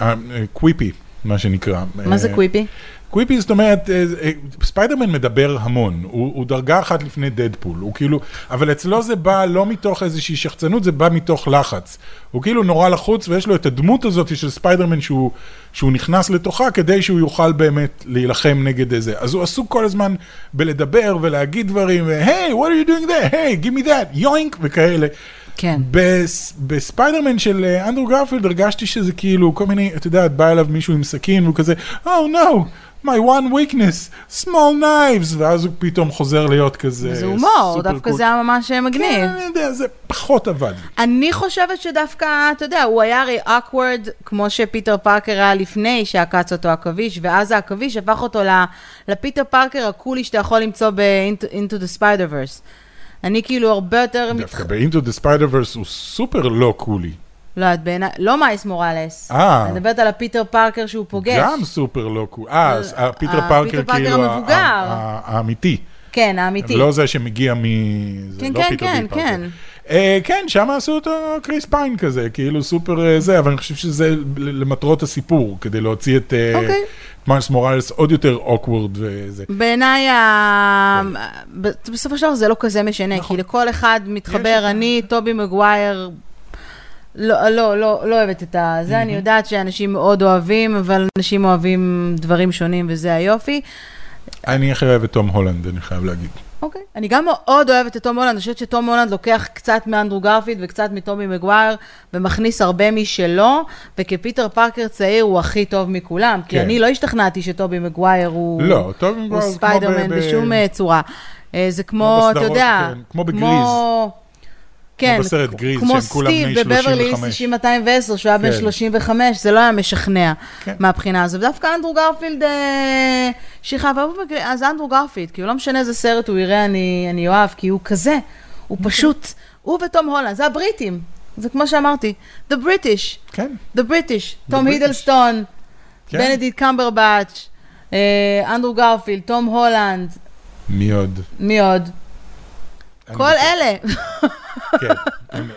אה, quippy, מה שנקרא. מה זה אה, quippy? quippy זאת אומרת, אה, אה, ספיידרמן מדבר המון, הוא, הוא דרגה אחת לפני דדפול, הוא כאילו, אבל אצלו זה בא לא מתוך איזושהי שחצנות, זה בא מתוך לחץ. הוא כאילו נורא לחוץ ויש לו את הדמות הזאת של ספיידרמן שהוא, שהוא נכנס לתוכה כדי שהוא יוכל באמת להילחם נגד איזה. אז הוא עסוק כל הזמן בלדבר ולהגיד דברים, hey, hey, what are you doing there? hey, hey, give me that, yoink וכאלה. כן. בס, בספיידרמן של אה, אנדרו גרפילד הרגשתי שזה כאילו כל מיני, אתה יודע, בא אליו מישהו עם סכין והוא כזה, Oh no, my one weakness, small knives, ואז הוא פתאום חוזר להיות כזה זה הומור, דווקא. זה היה ממש מגניב. כן, אני יודע, זה פחות עבד. אני חושבת שדווקא, אתה יודע, הוא היה הרי awkward, כמו שפיטר פארקר היה לפני שעקץ אותו עכביש, ואז העכביש הפך אותו לפיטר פארקר הקולי שאתה יכול למצוא ב-Into the Spider-Verse. אני כאילו הרבה יותר... דווקא ב-Into the Spider-Verse הוא סופר לא קולי. לא, את בעיניי, לא מיילס מוראלס. אה. אני מדברת על הפיטר פארקר שהוא פוגש. גם סופר לא קולי. אה, אז אה, הפיטר אה, פארקר כאילו המבוגר. האמיתי. כן, האמיתי. לא זה שמגיע מ... כן, לא כן, כן. כן. אה, כן, שם עשו אותו קריס פיין כזה, כאילו סופר אה, זה, אבל אני חושב שזה למטרות הסיפור, כדי להוציא את אה, אוקיי. מיילס מוראלס עוד יותר awkward וזה. בעיניי, ה- ב- בסופו של דבר זה לא כזה משנה, נכון. כי לכל אחד מתחבר, אני, טובי מגווייר, לא, לא, לא, לא אוהבת את זה, אני יודעת שאנשים מאוד אוהבים, אבל אנשים אוהבים דברים שונים, וזה היופי. אני הכי אוהב את תום הולנד, אני חייב להגיד. אוקיי. אני גם מאוד אוהבת את תום הולנד, אני חושבת שתום הולנד לוקח קצת מאנדרו גרפילד וקצת מטובי מגווייר, ומכניס הרבה משלו, וכפיטר פארקר צעיר הוא הכי טוב מכולם, כי כן. אני לא השתכנעתי שטובי מגווייר הוא... לא, טובי מגווייר הוא כמו ספיידרמן בשום אה, צורה. אה, זה כמו, כמו אתה יודע, כן, כמו בגריז. כן, בסרט גריז, כמו שהם כולם בני סטיב בבברלי 35. 90210, שהוא היה בן כן. 35, זה לא היה משכנע כן. מהבחינה הזו. ודווקא אנדרו גרפילד אה, שכב, אז אנדרו גרפילד, כי הוא לא משנה איזה סרט הוא יראה, אני אני אוהב, כי הוא כזה, הוא אוקיי. פשוט, הוא וטום הולנד, זה הבריטים. זה כמו שאמרתי, The British, כן, The British, תום. הידלסטון, כן. בנדיט קמברבץ', אנדרו גרפילד, תום הולנד, מי עוד? מי עוד? כל. אלה. כן,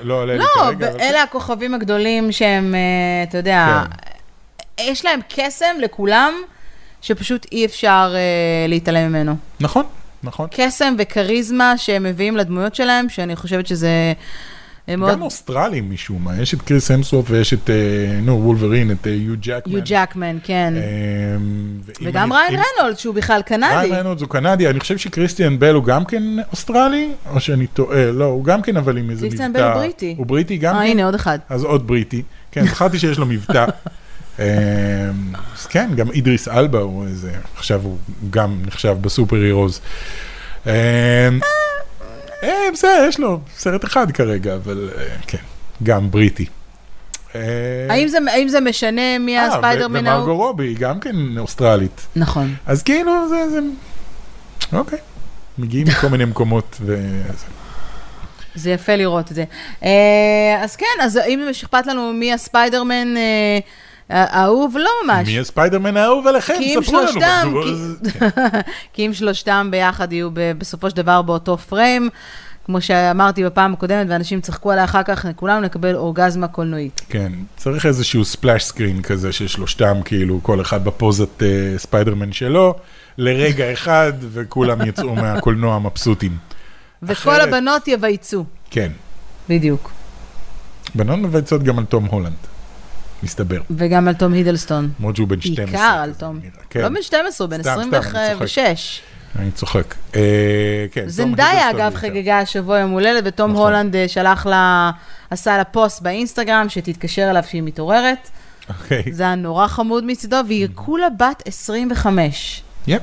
לא עולה לי לא, כרגע. אבל- אלה הכוכבים הגדולים שהם, אה, אתה יודע, יש להם קסם לכולם, שפשוט אי אפשר אה, להתעלם ממנו. נכון, נכון. קסם וכריזמה שהם מביאים לדמויות שלהם, שאני חושבת שזה אה, מאוד... גם אוסטרלים משום מה, יש את קריס המסוורף ויש את, אה, נו, וולברין, את אה, יו ג'קמן. יו ג'קמן, כן. אה, ואם וגם ריין רנולד, שהוא בכלל קנדי. ריין רנולדס הוא קנדי, אני חושב שקריסטיאן בל הוא גם כן אוסטרלי, או שאני טועה, לא, הוא גם כן אבל עם איזה מבטא. קריסטיאן בל הוא בריטי. הוא בריטי גם אה, כן? הנה, עוד אחד. אז עוד בריטי. כן, זכרתי שיש לו מבטא. אה, אז כן, גם אידריס אלבה הוא איזה, עכשיו הוא גם נחשב ב superheroes. אה, בסדר, יש לו סרט אחד כרגע, אבל אה, כן, גם בריטי. אה, האם זה- האם זה משנה מי הספיידרמן ו- ההוא? ומרגו רובי גם כן אוסטרלית. נכון. אז כאילו זה, זה, אוקיי. מגיעים מכל מיני מקומות וזה. זה יפה לראות את זה. אז כן, אז אם אכפת לנו מי הספיידרמן האהוב, לא ממש. מי הספיידרמן האהוב עליכם? ספרו לנו. שלושתם, בתגובות. כי- כן. כי אם שלושתם ביחד יהיו בסופו של דבר באותו פריים, כמו שאמרתי בפעם הקודמת, ואנשים צחקו עליי אחר כך, כולנו נקבל אורגזמה קולנועית. כן, צריך איזשהו ספלאש סקרין כזה של שלושתם, כאילו כל אחד בפוזת אה, ספיידרמן שלו, לרגע אחד, וכולם יצאו מהקולנוע מבסוטים. וכל אחרת- הבנות יבייצו. כן. בדיוק. בנות מבצעות גם על תום הולנד. מסתבר. וגם על תום הידלסטון. למרות שהוא בן 12. בעיקר על תום. כן. לא בן 12, הוא בן סתם, סתם, אני 26. אני צוחק. אה, כן, זנדאיה, אגב. חגגה השבוע יום הולדת, ותום נכון. הולנד אה, שלח לה, עשה לה פוסט באינסטגרם, שתתקשר אליו שהיא מתעוררת. אוקיי. זה היה נורא חמוד מצידו, והיא כולה בת 25. Yep.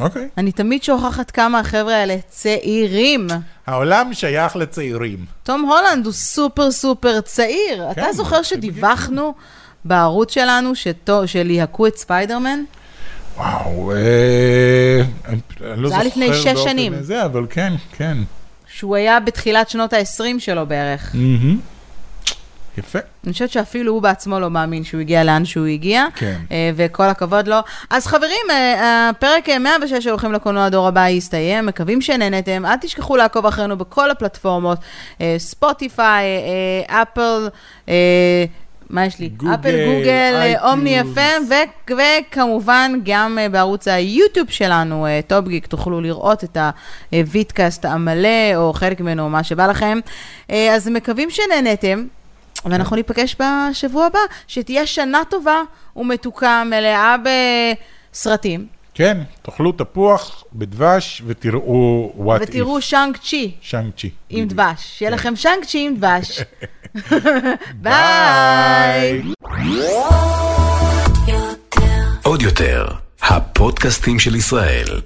אוקיי. אני תמיד שוכחת כמה החבר'ה האלה צעירים. העולם שייך לצעירים. תום הולנד הוא סופר סופר צעיר. כן, אתה זוכר שדיווחנו בערוץ שלנו שתו- שליהקו את ספיידרמן? וואו, אה, אני לא זה היה זוכר לפני שש שנים. זה, אבל כן, כן. שהוא היה בתחילת שנות ה-20 שלו בערך. מהמם. יפה. אני חושבת שאפילו הוא בעצמו לא מאמין שהוא הגיע לאן שהוא הגיע, כן. אה, וכל הכבוד לו. אז חברים, אה, הפרק אה, 106 של הולכים לקולנוע הדור הבא יסתיים, מקווים שנהנתם. אל תשכחו לעקוב אחרינו בכל הפלטפורמות, אה, ספוטיפיי, אפל, מה יש לי? גוגל, אפל, גוגל, Omny FM, ו- וכמובן גם בערוץ היוטיוב שלנו, אה, טופגיק, תוכלו לראות את ה vidcast המלא, או חלק ממנו, מה שבא לכם. אז מקווים שנהנתם. ואנחנו ניפגש בשבוע הבא, שתהיה שנה טובה ומתוקה, מלאה בסרטים, כן, תאכלו תפוח בדבש ותראו What If. ותראו שאנג צ'י שאנג צ'י. עם בדיוק. דבש. שיהיה כן. לכם שאנג צ'י עם דבש. ביי! עוד יותר, הפודקאסטים של ישראל.